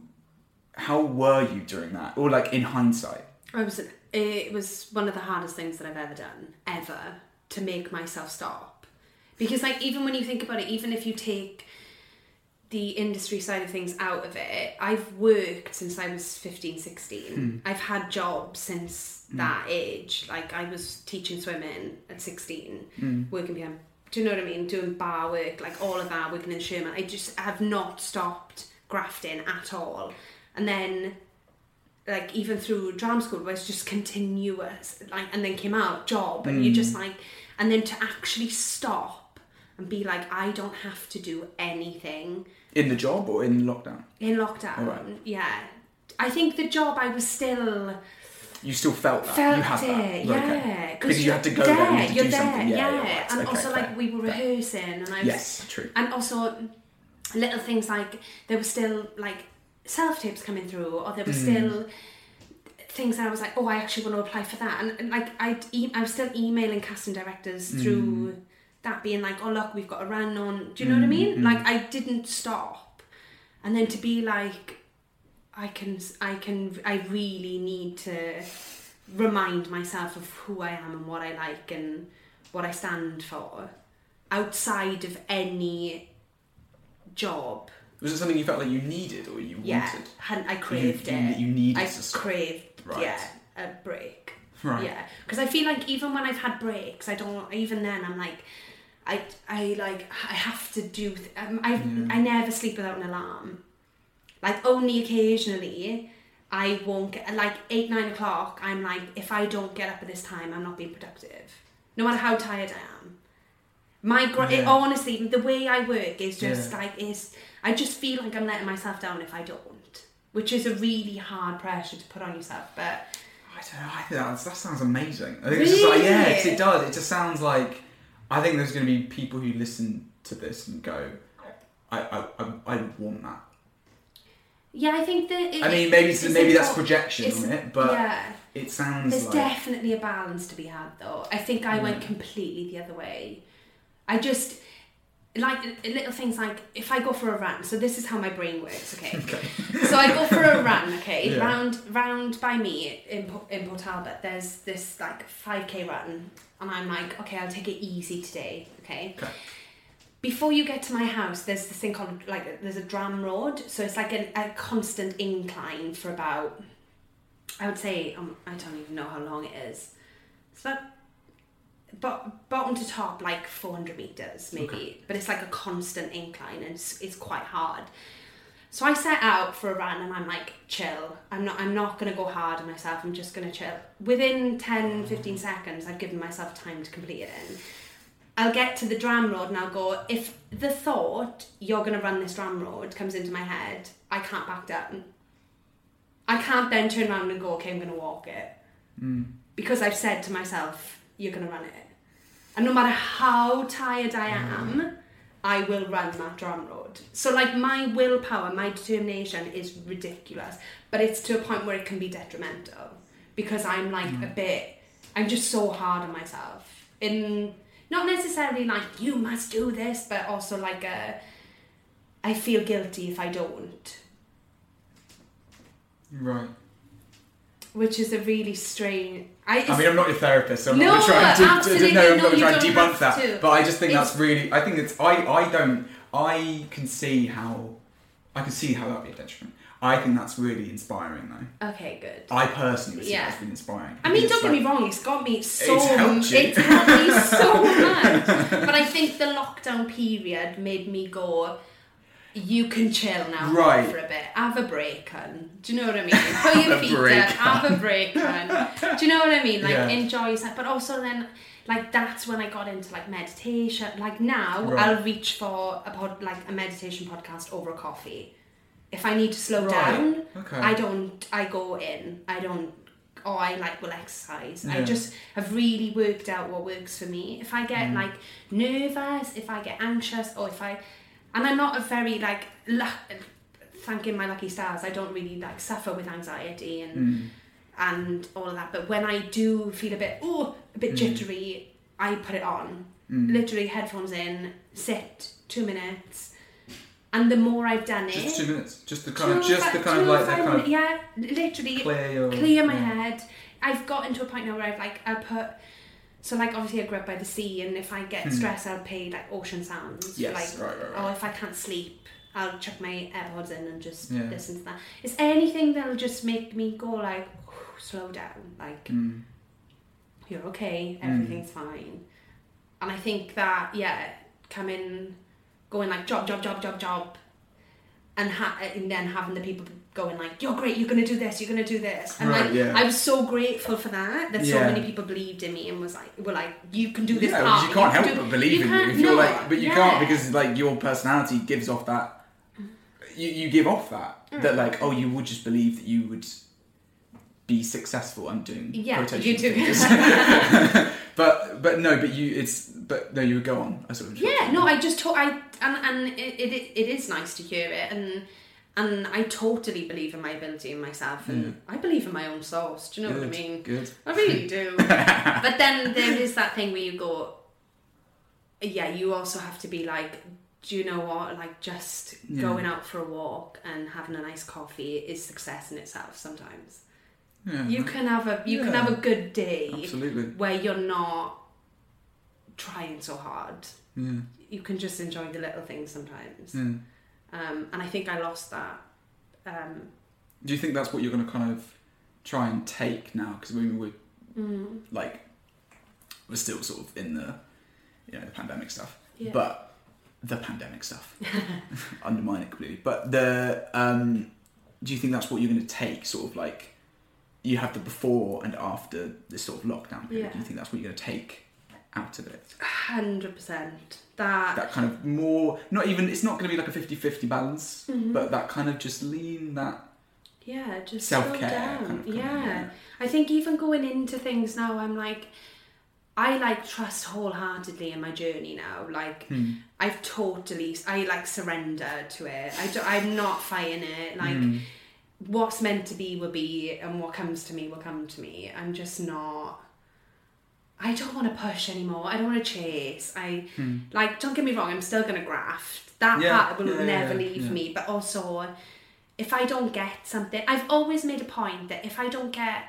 [SPEAKER 3] how were you during that or like in hindsight
[SPEAKER 1] I was. It was one of the hardest things that I've ever done, ever, to make myself stop. Because, like, even when you think about it, even if you take the industry side of things out of it, I've worked since I was 15, 16. Hmm. I've had jobs since hmm. that age. Like I was teaching swimming at 16, hmm. working behind, do you know what I mean? Doing bar work, like all of that, working in Sherman. I just have not stopped grafting at all. And then like even through drama school where it's just continuous like and then came out job and you're just like and then to actually stop and be like I don't have to do anything
[SPEAKER 3] In the job or in lockdown?
[SPEAKER 1] in lockdown yeah I think the job I was still
[SPEAKER 3] You still felt that.
[SPEAKER 1] felt
[SPEAKER 3] you had
[SPEAKER 1] it
[SPEAKER 3] that.
[SPEAKER 1] Yeah
[SPEAKER 3] okay. Because you had to go there, you had to
[SPEAKER 1] you're
[SPEAKER 3] do
[SPEAKER 1] there
[SPEAKER 3] something. Yeah,
[SPEAKER 1] yeah,
[SPEAKER 3] yeah, right.
[SPEAKER 1] and
[SPEAKER 3] Okay,
[SPEAKER 1] also
[SPEAKER 3] fair,
[SPEAKER 1] like we were rehearsing and I was
[SPEAKER 3] Yes, true.
[SPEAKER 1] and also little things like there were still like self tapes coming through or there were
[SPEAKER 3] Mm.
[SPEAKER 1] still things that I was like oh I actually want to apply for that and, and like I'd e- I was still emailing casting directors
[SPEAKER 3] Mm.
[SPEAKER 1] through that being like oh look we've got a run on do you know what I mean mm-hmm. like I didn't stop and then to be like I can I can I really need to remind myself of who I am and what I like and what I stand for outside of any job.
[SPEAKER 3] Was it something you felt like you needed or you
[SPEAKER 1] Yeah,
[SPEAKER 3] wanted?
[SPEAKER 1] hadn't I craved
[SPEAKER 3] you,
[SPEAKER 1] it?
[SPEAKER 3] You needed
[SPEAKER 1] I craved,
[SPEAKER 3] Right.
[SPEAKER 1] yeah, a break.
[SPEAKER 3] Right.
[SPEAKER 1] Yeah, because I feel like even when I've had breaks, I don't. Even then, I'm like, I, I like, I have to do. Th- um, I, I never sleep without an alarm. Like only occasionally, I won't get like eight nine o'clock. I'm like, if I don't get up at this time, I'm not being productive. No matter how tired I am. My gr- it, honestly, the way I work is just
[SPEAKER 3] Yeah.
[SPEAKER 1] like is. I just feel like I'm letting myself down if I don't, which is a really hard pressure to put on yourself. But
[SPEAKER 3] I don't know. I think that sounds amazing. I think it's just like yeah,
[SPEAKER 1] Really?
[SPEAKER 3] it does. It just sounds like I think there's going to be people who listen to this and go, I I, I, I want that.
[SPEAKER 1] Yeah, I think that. It,
[SPEAKER 3] I mean, maybe
[SPEAKER 1] it's
[SPEAKER 3] maybe that's projection on it, but
[SPEAKER 1] yeah,
[SPEAKER 3] it sounds
[SPEAKER 1] there's
[SPEAKER 3] like
[SPEAKER 1] definitely a balance to be had, though. I think I went
[SPEAKER 3] Mm.
[SPEAKER 1] completely the other way. I just like little things like if I go for a run. So this is how my brain works. Okay. *laughs* so I go for a run. Okay, *laughs*
[SPEAKER 3] Yeah.
[SPEAKER 1] round round by me in in Port Talbot. There's this like five k run, and I'm like, okay, I'll take it easy today. Okay.
[SPEAKER 3] Okay.
[SPEAKER 1] Before you get to my house, there's this thing called like there's a dram road, so it's like an, a constant incline for about, I would say um, I don't even know how long it is. It's about, but bottom to top like 400 meters maybe, but it's like a constant incline and it's, it's quite hard. So I set out for a run and I'm like chill. I'm not I'm not going to go hard on myself. I'm just going to chill. Within 10 15 seconds I've given myself time to complete it in. I'll get to the dram road and I'll go, if the thought you're going to run this dram road comes into my head, I can't back down. I can't then turn around and go, okay, I'm going to walk it. Hmm. Because I've said to myself, you're going to run it. And no matter how tired I am, I will run that dram road. So, like, my willpower, my determination is ridiculous. But it's to a point where it can be detrimental. Because I'm like mm. a bit, I'm just so hard on myself. In not necessarily like, you must do this, but also like a, I feel guilty if I don't.
[SPEAKER 3] right.
[SPEAKER 1] Which is a really strange. I,
[SPEAKER 3] I mean, I'm not your therapist, so I'm
[SPEAKER 1] No,
[SPEAKER 3] not trying to,
[SPEAKER 1] absolutely
[SPEAKER 3] no, I'm
[SPEAKER 1] no,
[SPEAKER 3] not trying to debunk that.
[SPEAKER 1] to.
[SPEAKER 3] But I just think
[SPEAKER 1] It's-
[SPEAKER 3] that's really. I think it's. I I don't. I can see how. I can see how that'd be a detriment. I think that's really inspiring, though.
[SPEAKER 1] okay, good.
[SPEAKER 3] I personally would see
[SPEAKER 1] Yeah.
[SPEAKER 3] that's been inspiring.
[SPEAKER 1] I mean,
[SPEAKER 3] It's
[SPEAKER 1] don't get me wrong, it's got me so
[SPEAKER 3] It's helped you.
[SPEAKER 1] It's helped me so *laughs* much. But I think the lockdown period made me go, you can chill now
[SPEAKER 3] Right.
[SPEAKER 1] for a bit. Have a break, hun. Do you know what I mean? *laughs* Put your feet
[SPEAKER 3] break,
[SPEAKER 1] up, have a break, hun. Do you know what I mean? Like
[SPEAKER 3] Yeah.
[SPEAKER 1] enjoy yourself. But also then like that's when I got into like meditation. Like now
[SPEAKER 3] Right.
[SPEAKER 1] I'll reach for a pod like a meditation podcast over a coffee. If I need to slow
[SPEAKER 3] Right.
[SPEAKER 1] down,
[SPEAKER 3] Okay.
[SPEAKER 1] I don't. I go in. I don't. Or I like will exercise. I just have really worked out what works for me. If I get
[SPEAKER 3] Mm.
[SPEAKER 1] like nervous, if I get anxious, or if I, and I'm not a very like, luck, thanking my lucky stars, I don't really like suffer with anxiety and
[SPEAKER 3] Mm.
[SPEAKER 1] and all of that. But when I do feel a bit oh a bit
[SPEAKER 3] Mm.
[SPEAKER 1] jittery, I put it on. Literally headphones in, sit two minutes, and the more I've done it,
[SPEAKER 3] Just two minutes. Just the kind of. Just the kind of like kind of
[SPEAKER 1] yeah, literally
[SPEAKER 3] clear your.
[SPEAKER 1] clear my
[SPEAKER 3] yeah.
[SPEAKER 1] head. I've gotten to a point now where I've like I put so like obviously I grew up by the sea and if I get stressed I'll play like ocean sounds.
[SPEAKER 3] Hmm. Yes,
[SPEAKER 1] like
[SPEAKER 3] right, right,
[SPEAKER 1] or if I can't sleep, I'll chuck my AirPods in and just
[SPEAKER 3] Yeah.
[SPEAKER 1] listen to that. It's anything that'll just make me go like, slow down, like
[SPEAKER 3] Mm.
[SPEAKER 1] you're okay, everything's fine. And I think that yeah, coming, going like job, job, job, job, job, and ha- and then having the people going like you're great, you're gonna do this, you're gonna do this, and
[SPEAKER 3] Right,
[SPEAKER 1] like
[SPEAKER 3] yeah.
[SPEAKER 1] I was so grateful for that that so many people believed in me and was like were like you can do this
[SPEAKER 3] yeah,
[SPEAKER 1] part,
[SPEAKER 3] you can't
[SPEAKER 1] can
[SPEAKER 3] help
[SPEAKER 1] do-
[SPEAKER 3] but believe in you. If you're
[SPEAKER 1] no,
[SPEAKER 3] like, but you
[SPEAKER 1] yeah.
[SPEAKER 3] can't because like your personality gives off that. You, you give off that
[SPEAKER 1] Mm.
[SPEAKER 3] that like oh you would just believe that you would be successful. I'm doing
[SPEAKER 1] Yeah, you do. *laughs* *laughs*
[SPEAKER 3] but but no, but you it's but no you would go on. I sort of
[SPEAKER 1] Yeah, no, I just to- I and and it, it it is nice to hear it and and I totally believe in my ability in myself and mm. I believe in my own source. Do you know what I mean?
[SPEAKER 3] Good.
[SPEAKER 1] I really do. *laughs* but then there is that thing where you go, yeah, you also have to be like, do you know what? Like just
[SPEAKER 3] Yeah.
[SPEAKER 1] going out for a walk and having a nice coffee is success in itself. Sometimes
[SPEAKER 3] Yeah.
[SPEAKER 1] you can have a you can have a good day
[SPEAKER 3] Absolutely.
[SPEAKER 1] where you're not trying so hard.
[SPEAKER 3] Yeah.
[SPEAKER 1] You can just enjoy the little things sometimes. Um, and I think I lost that. Um,
[SPEAKER 3] Do you think that's what you're going to kind of try and take now? Because we we're
[SPEAKER 1] mm,
[SPEAKER 3] like we're still sort of in the you know the pandemic stuff,
[SPEAKER 1] yeah.
[SPEAKER 3] but the pandemic stuff *laughs* undermine it completely. But the um, do you think that's what you're going to take? Sort of like you have the before and after this sort of lockdown period.
[SPEAKER 1] Yeah.
[SPEAKER 3] Do you think that's what you're going to take out of it?
[SPEAKER 1] Hundred percent. That
[SPEAKER 3] That kind of more, not even. It's not going to be like a 50-50 balance,
[SPEAKER 1] Mhm.
[SPEAKER 3] but that kind of just lean that
[SPEAKER 1] yeah, just
[SPEAKER 3] Self-care kind of- kind of,
[SPEAKER 1] yeah.
[SPEAKER 3] yeah.
[SPEAKER 1] I think even going into things now, I'm like, I like trust wholeheartedly in my journey now. Like
[SPEAKER 3] Hmm.
[SPEAKER 1] I've totally, I like surrender to it. I do, I'm not fighting it. Like
[SPEAKER 3] Mm.
[SPEAKER 1] what's meant to be will be, and what comes to me will come to me. I'm just not. I don't want to push anymore. I don't want to chase. I
[SPEAKER 3] Hmm.
[SPEAKER 1] like. Don't get me wrong. I'm still gonna graft. That
[SPEAKER 3] Yeah,
[SPEAKER 1] part will
[SPEAKER 3] yeah,
[SPEAKER 1] never
[SPEAKER 3] yeah,
[SPEAKER 1] leave me. But also, if I don't get something, I've always made a point that if I don't get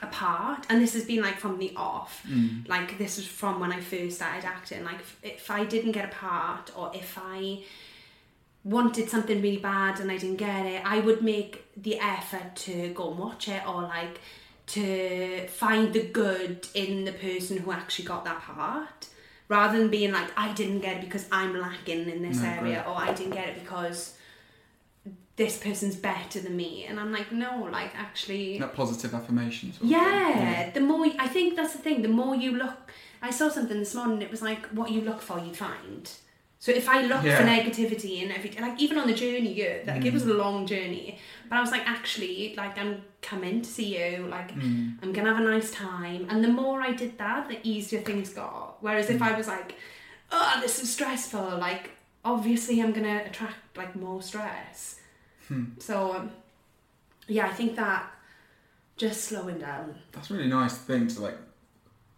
[SPEAKER 1] a part, and this has been like from the off,
[SPEAKER 3] Mm.
[SPEAKER 1] like this is from when I first started acting. Like if, if I didn't get a part, or if I wanted something really bad and I didn't get it, I would make the effort to go and watch it, or like to find the good in the person who actually got that part. Rather than being like, I didn't get it because I'm lacking in this
[SPEAKER 3] No,
[SPEAKER 1] area, or I didn't get it because this person's better than me. And I'm like, no, like actually,
[SPEAKER 3] that positive affirmation. Of
[SPEAKER 1] yeah, the more I think that's the thing. The more you look, I saw something this morning. It was like what you look for, you find. So if I look
[SPEAKER 3] Yeah.
[SPEAKER 1] for negativity and everything, like even on the journey, yeah, like it was
[SPEAKER 3] Mm.
[SPEAKER 1] a long journey, but I was like, actually, like I'm coming to see you, like
[SPEAKER 3] Mm.
[SPEAKER 1] I'm gonna have a nice time. And the more I did that, the easier things got. Whereas if
[SPEAKER 3] Mm.
[SPEAKER 1] I was like, oh, this is stressful, like obviously I'm gonna attract like more stress.
[SPEAKER 3] Hmm.
[SPEAKER 1] So um, yeah, I think that just slowing down.
[SPEAKER 3] That's a really nice thing to like.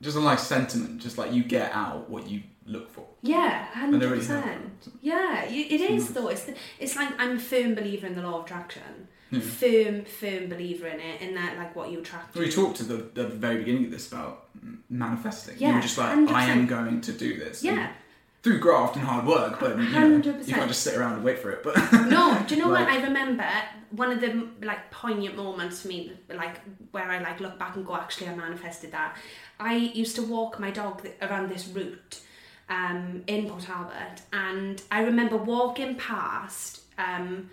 [SPEAKER 3] Just a nice sentiment. Just like you get out what you look for.
[SPEAKER 1] Yeah, hundred percent. Yeah, it is though. It's the, it's like I'm a firm believer in the law of attraction.
[SPEAKER 3] Yeah.
[SPEAKER 1] Firm, firm believer in it. In that, like what you attract.
[SPEAKER 3] We talked at the, at the very beginning of this about manifesting. you
[SPEAKER 1] Yeah,
[SPEAKER 3] were just like,
[SPEAKER 1] 100%.
[SPEAKER 3] I am going to do this. And
[SPEAKER 1] Yeah.
[SPEAKER 3] through graft and hard work, but you, know,
[SPEAKER 1] 100%.
[SPEAKER 3] you can't just sit around and wait for it. But
[SPEAKER 1] No, do *laughs* you know what? I remember one of the like poignant moments for me, like where I like look back and go, actually, I manifested that. I used to walk my dog around this route um, in Port Talbot, and I remember walking past um,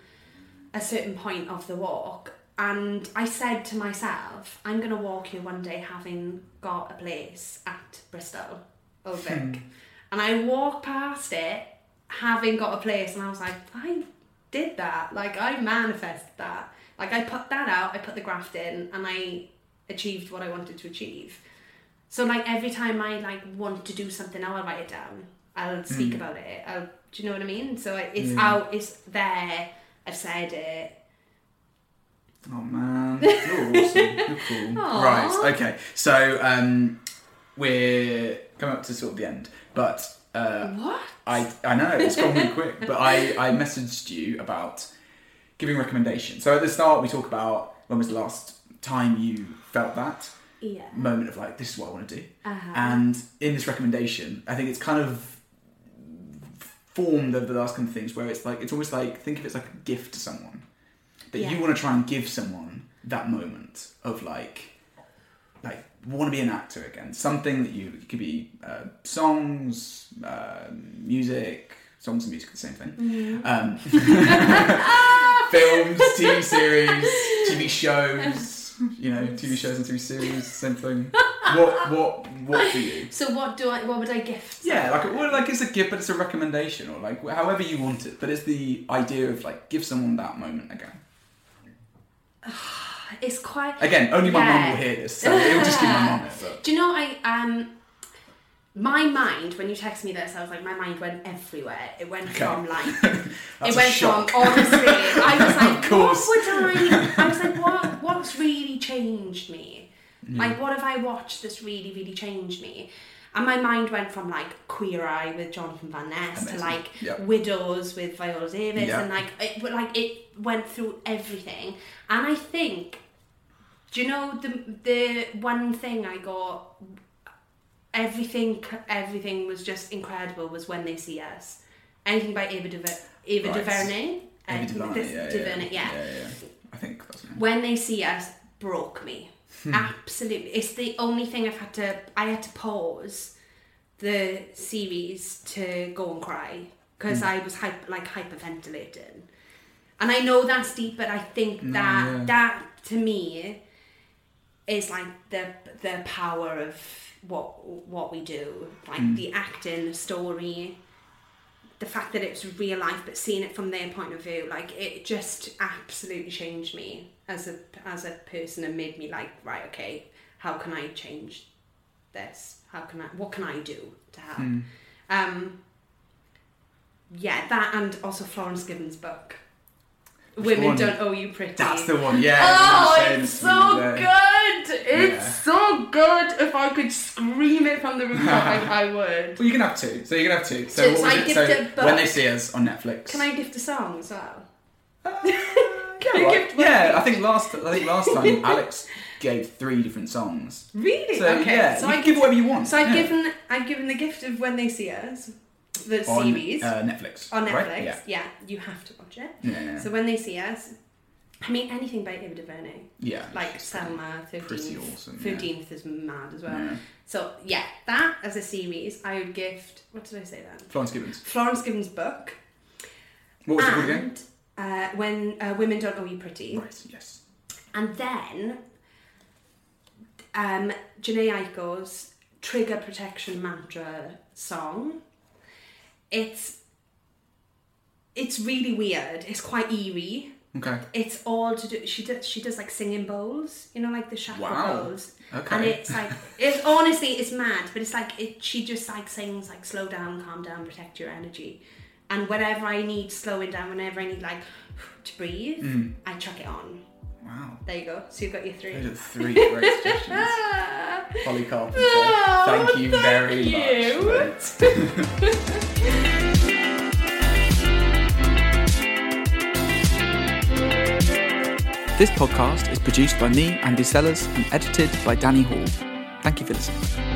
[SPEAKER 1] a certain point of the walk, and I said to myself, I'm going to walk here one day having got a place at Bristol, Old Vic. And I walked past it having got a place, and I was like, I did that. Like, I manifested that. Like, I put that out, I put the graft in, and I achieved what I wanted to achieve. So, like, every time I like want to do something, I'll write it down. I'll speak
[SPEAKER 3] Mm.
[SPEAKER 1] about it. I'll, do you know what I mean? So it's
[SPEAKER 3] Yeah.
[SPEAKER 1] out, it's there. I've said it.
[SPEAKER 3] oh man, you're awesome. You're cool. *laughs* Right. Okay. So um, we're coming up to sort of the end, but uh,
[SPEAKER 1] What?
[SPEAKER 3] I I know it's gone really quick, but I I messaged you about giving recommendations. So at the start we talk about when was the last time you felt that
[SPEAKER 1] Yeah.
[SPEAKER 3] moment of like this is what I want to do.
[SPEAKER 1] Uh-huh.
[SPEAKER 3] And in this recommendation, I think it's kind of formed over the last couple of things where it's like it's almost like think of it as like a gift to someone that you want to try and give someone that moment of like like want to be an actor again something that you it could be uh, songs uh, music songs and music the same thing um, *laughs* *laughs* films tv series tv shows you know tv shows and tv series same thing what what what for you
[SPEAKER 1] So what do I? What would I gift?
[SPEAKER 3] yeah, like well, like it's a gift, but it's a recommendation, or like however you want it. But it's the idea of like give someone that moment again. *sighs*
[SPEAKER 1] It's quite.
[SPEAKER 3] Again, only my mum will hear this, so it will just be my mum. *laughs* But
[SPEAKER 1] Do you know I um my mind when you text me this, I was like my mind went everywhere. It went
[SPEAKER 3] Okay.
[SPEAKER 1] from like *laughs* it went
[SPEAKER 3] shock.
[SPEAKER 1] from honestly I was like *laughs* what would I I was like what what's really changed me?
[SPEAKER 3] Mm.
[SPEAKER 1] Like what have I watched that's really, really changed me? And my mind went from like Queer Eye with Jonathan Van Ness to like
[SPEAKER 3] Yep.
[SPEAKER 1] Widows with Viola Davis
[SPEAKER 3] Yeah.
[SPEAKER 1] and like it like it went through everything. And I think do you know the the one thing I got everything everything was just incredible was when they see us. Anything by Ava, DuVer- Ava
[SPEAKER 3] Right.
[SPEAKER 1] DuVernay. Uh, this-
[SPEAKER 3] yeah, yeah,
[SPEAKER 1] DuVernay,
[SPEAKER 3] yeah,
[SPEAKER 1] yeah.
[SPEAKER 3] yeah, yeah. I think that's.
[SPEAKER 1] When they see us broke me.
[SPEAKER 3] Hmm.
[SPEAKER 1] Absolutely. It's the only thing I've had to I had to pause the series to go and cry because
[SPEAKER 3] Hmm.
[SPEAKER 1] I was hype, like hyperventilating. And I know that's deep, but I think that that to me is like the the power of what what we do, like
[SPEAKER 3] Mm.
[SPEAKER 1] the acting, the story, the fact that it's real life, but seeing it from their point of view, like it just absolutely changed me as a as a person and made me like right, okay, how can I change this? How can I? What can I do to help?
[SPEAKER 3] Hmm.
[SPEAKER 1] Um, yeah, that and also Florence Gibbons' book. Women
[SPEAKER 3] one?
[SPEAKER 1] don't owe you pretty.
[SPEAKER 3] That's the one. Yeah.
[SPEAKER 1] Oh, it's so good! It's
[SPEAKER 3] Yeah.
[SPEAKER 1] so good. If I could scream it from the *laughs* rooftop, I, I would.
[SPEAKER 3] Well, you can have two. So you can have two. So,
[SPEAKER 1] So- so I
[SPEAKER 3] it? So
[SPEAKER 1] the book-
[SPEAKER 3] when they see us on Netflix.
[SPEAKER 1] Can I gift a song as well?
[SPEAKER 3] Uh, *laughs*
[SPEAKER 1] Can I
[SPEAKER 3] right.
[SPEAKER 1] gift one
[SPEAKER 3] yeah. I think last I think last time *laughs* Alex gave three different songs.
[SPEAKER 1] Really?
[SPEAKER 3] So
[SPEAKER 1] okay.
[SPEAKER 3] yeah,
[SPEAKER 1] so
[SPEAKER 3] you
[SPEAKER 1] I
[SPEAKER 3] can give whatever you want.
[SPEAKER 1] So I've
[SPEAKER 3] yeah.
[SPEAKER 1] given I've given the gift of when they see us, the
[SPEAKER 3] on
[SPEAKER 1] series
[SPEAKER 3] uh, Netflix.
[SPEAKER 1] on Netflix.
[SPEAKER 3] Right? Yeah.
[SPEAKER 1] Yeah. you have to watch it.
[SPEAKER 3] Yeah.
[SPEAKER 1] So when they see us, I mean anything by Ava DuVernay,
[SPEAKER 3] yeah.
[SPEAKER 1] like Selma,
[SPEAKER 3] pretty
[SPEAKER 1] thirteenth.
[SPEAKER 3] awesome.
[SPEAKER 1] Is mad as well. So yeah, that as a series, I would gift. What did I say then?
[SPEAKER 3] Florence Gibbons.
[SPEAKER 1] Florence Given's book.
[SPEAKER 3] What was it called again?
[SPEAKER 1] uh, when uh, women don't owe you pretty.
[SPEAKER 3] Right. Yes.
[SPEAKER 1] And then um, Jhené Aiko's Trigger Protection Mantra song. It's it's really weird. It's quite eerie.
[SPEAKER 3] Okay.
[SPEAKER 1] It's all to do. She does. She does like singing bowls. You know, like the chakra
[SPEAKER 3] Wow.
[SPEAKER 1] bowls.
[SPEAKER 3] Okay.
[SPEAKER 1] And it's like it's honestly it's mad, but it's like it. She just like sings like slow down, calm down, protect your energy. And whenever I need slowing down, whenever I need like *sighs* to breathe,
[SPEAKER 3] Mm.
[SPEAKER 1] I chuck it on.
[SPEAKER 3] Wow.
[SPEAKER 1] There you go. So you've got your three.
[SPEAKER 3] Those are three great suggestions. *laughs* Holly Carpenter.
[SPEAKER 1] Oh,
[SPEAKER 3] thank you
[SPEAKER 1] thank
[SPEAKER 3] very
[SPEAKER 1] you.
[SPEAKER 3] much. *laughs*
[SPEAKER 2] This podcast is produced by me, Andy Sellers, and edited by Danny Hall. Thank you for listening.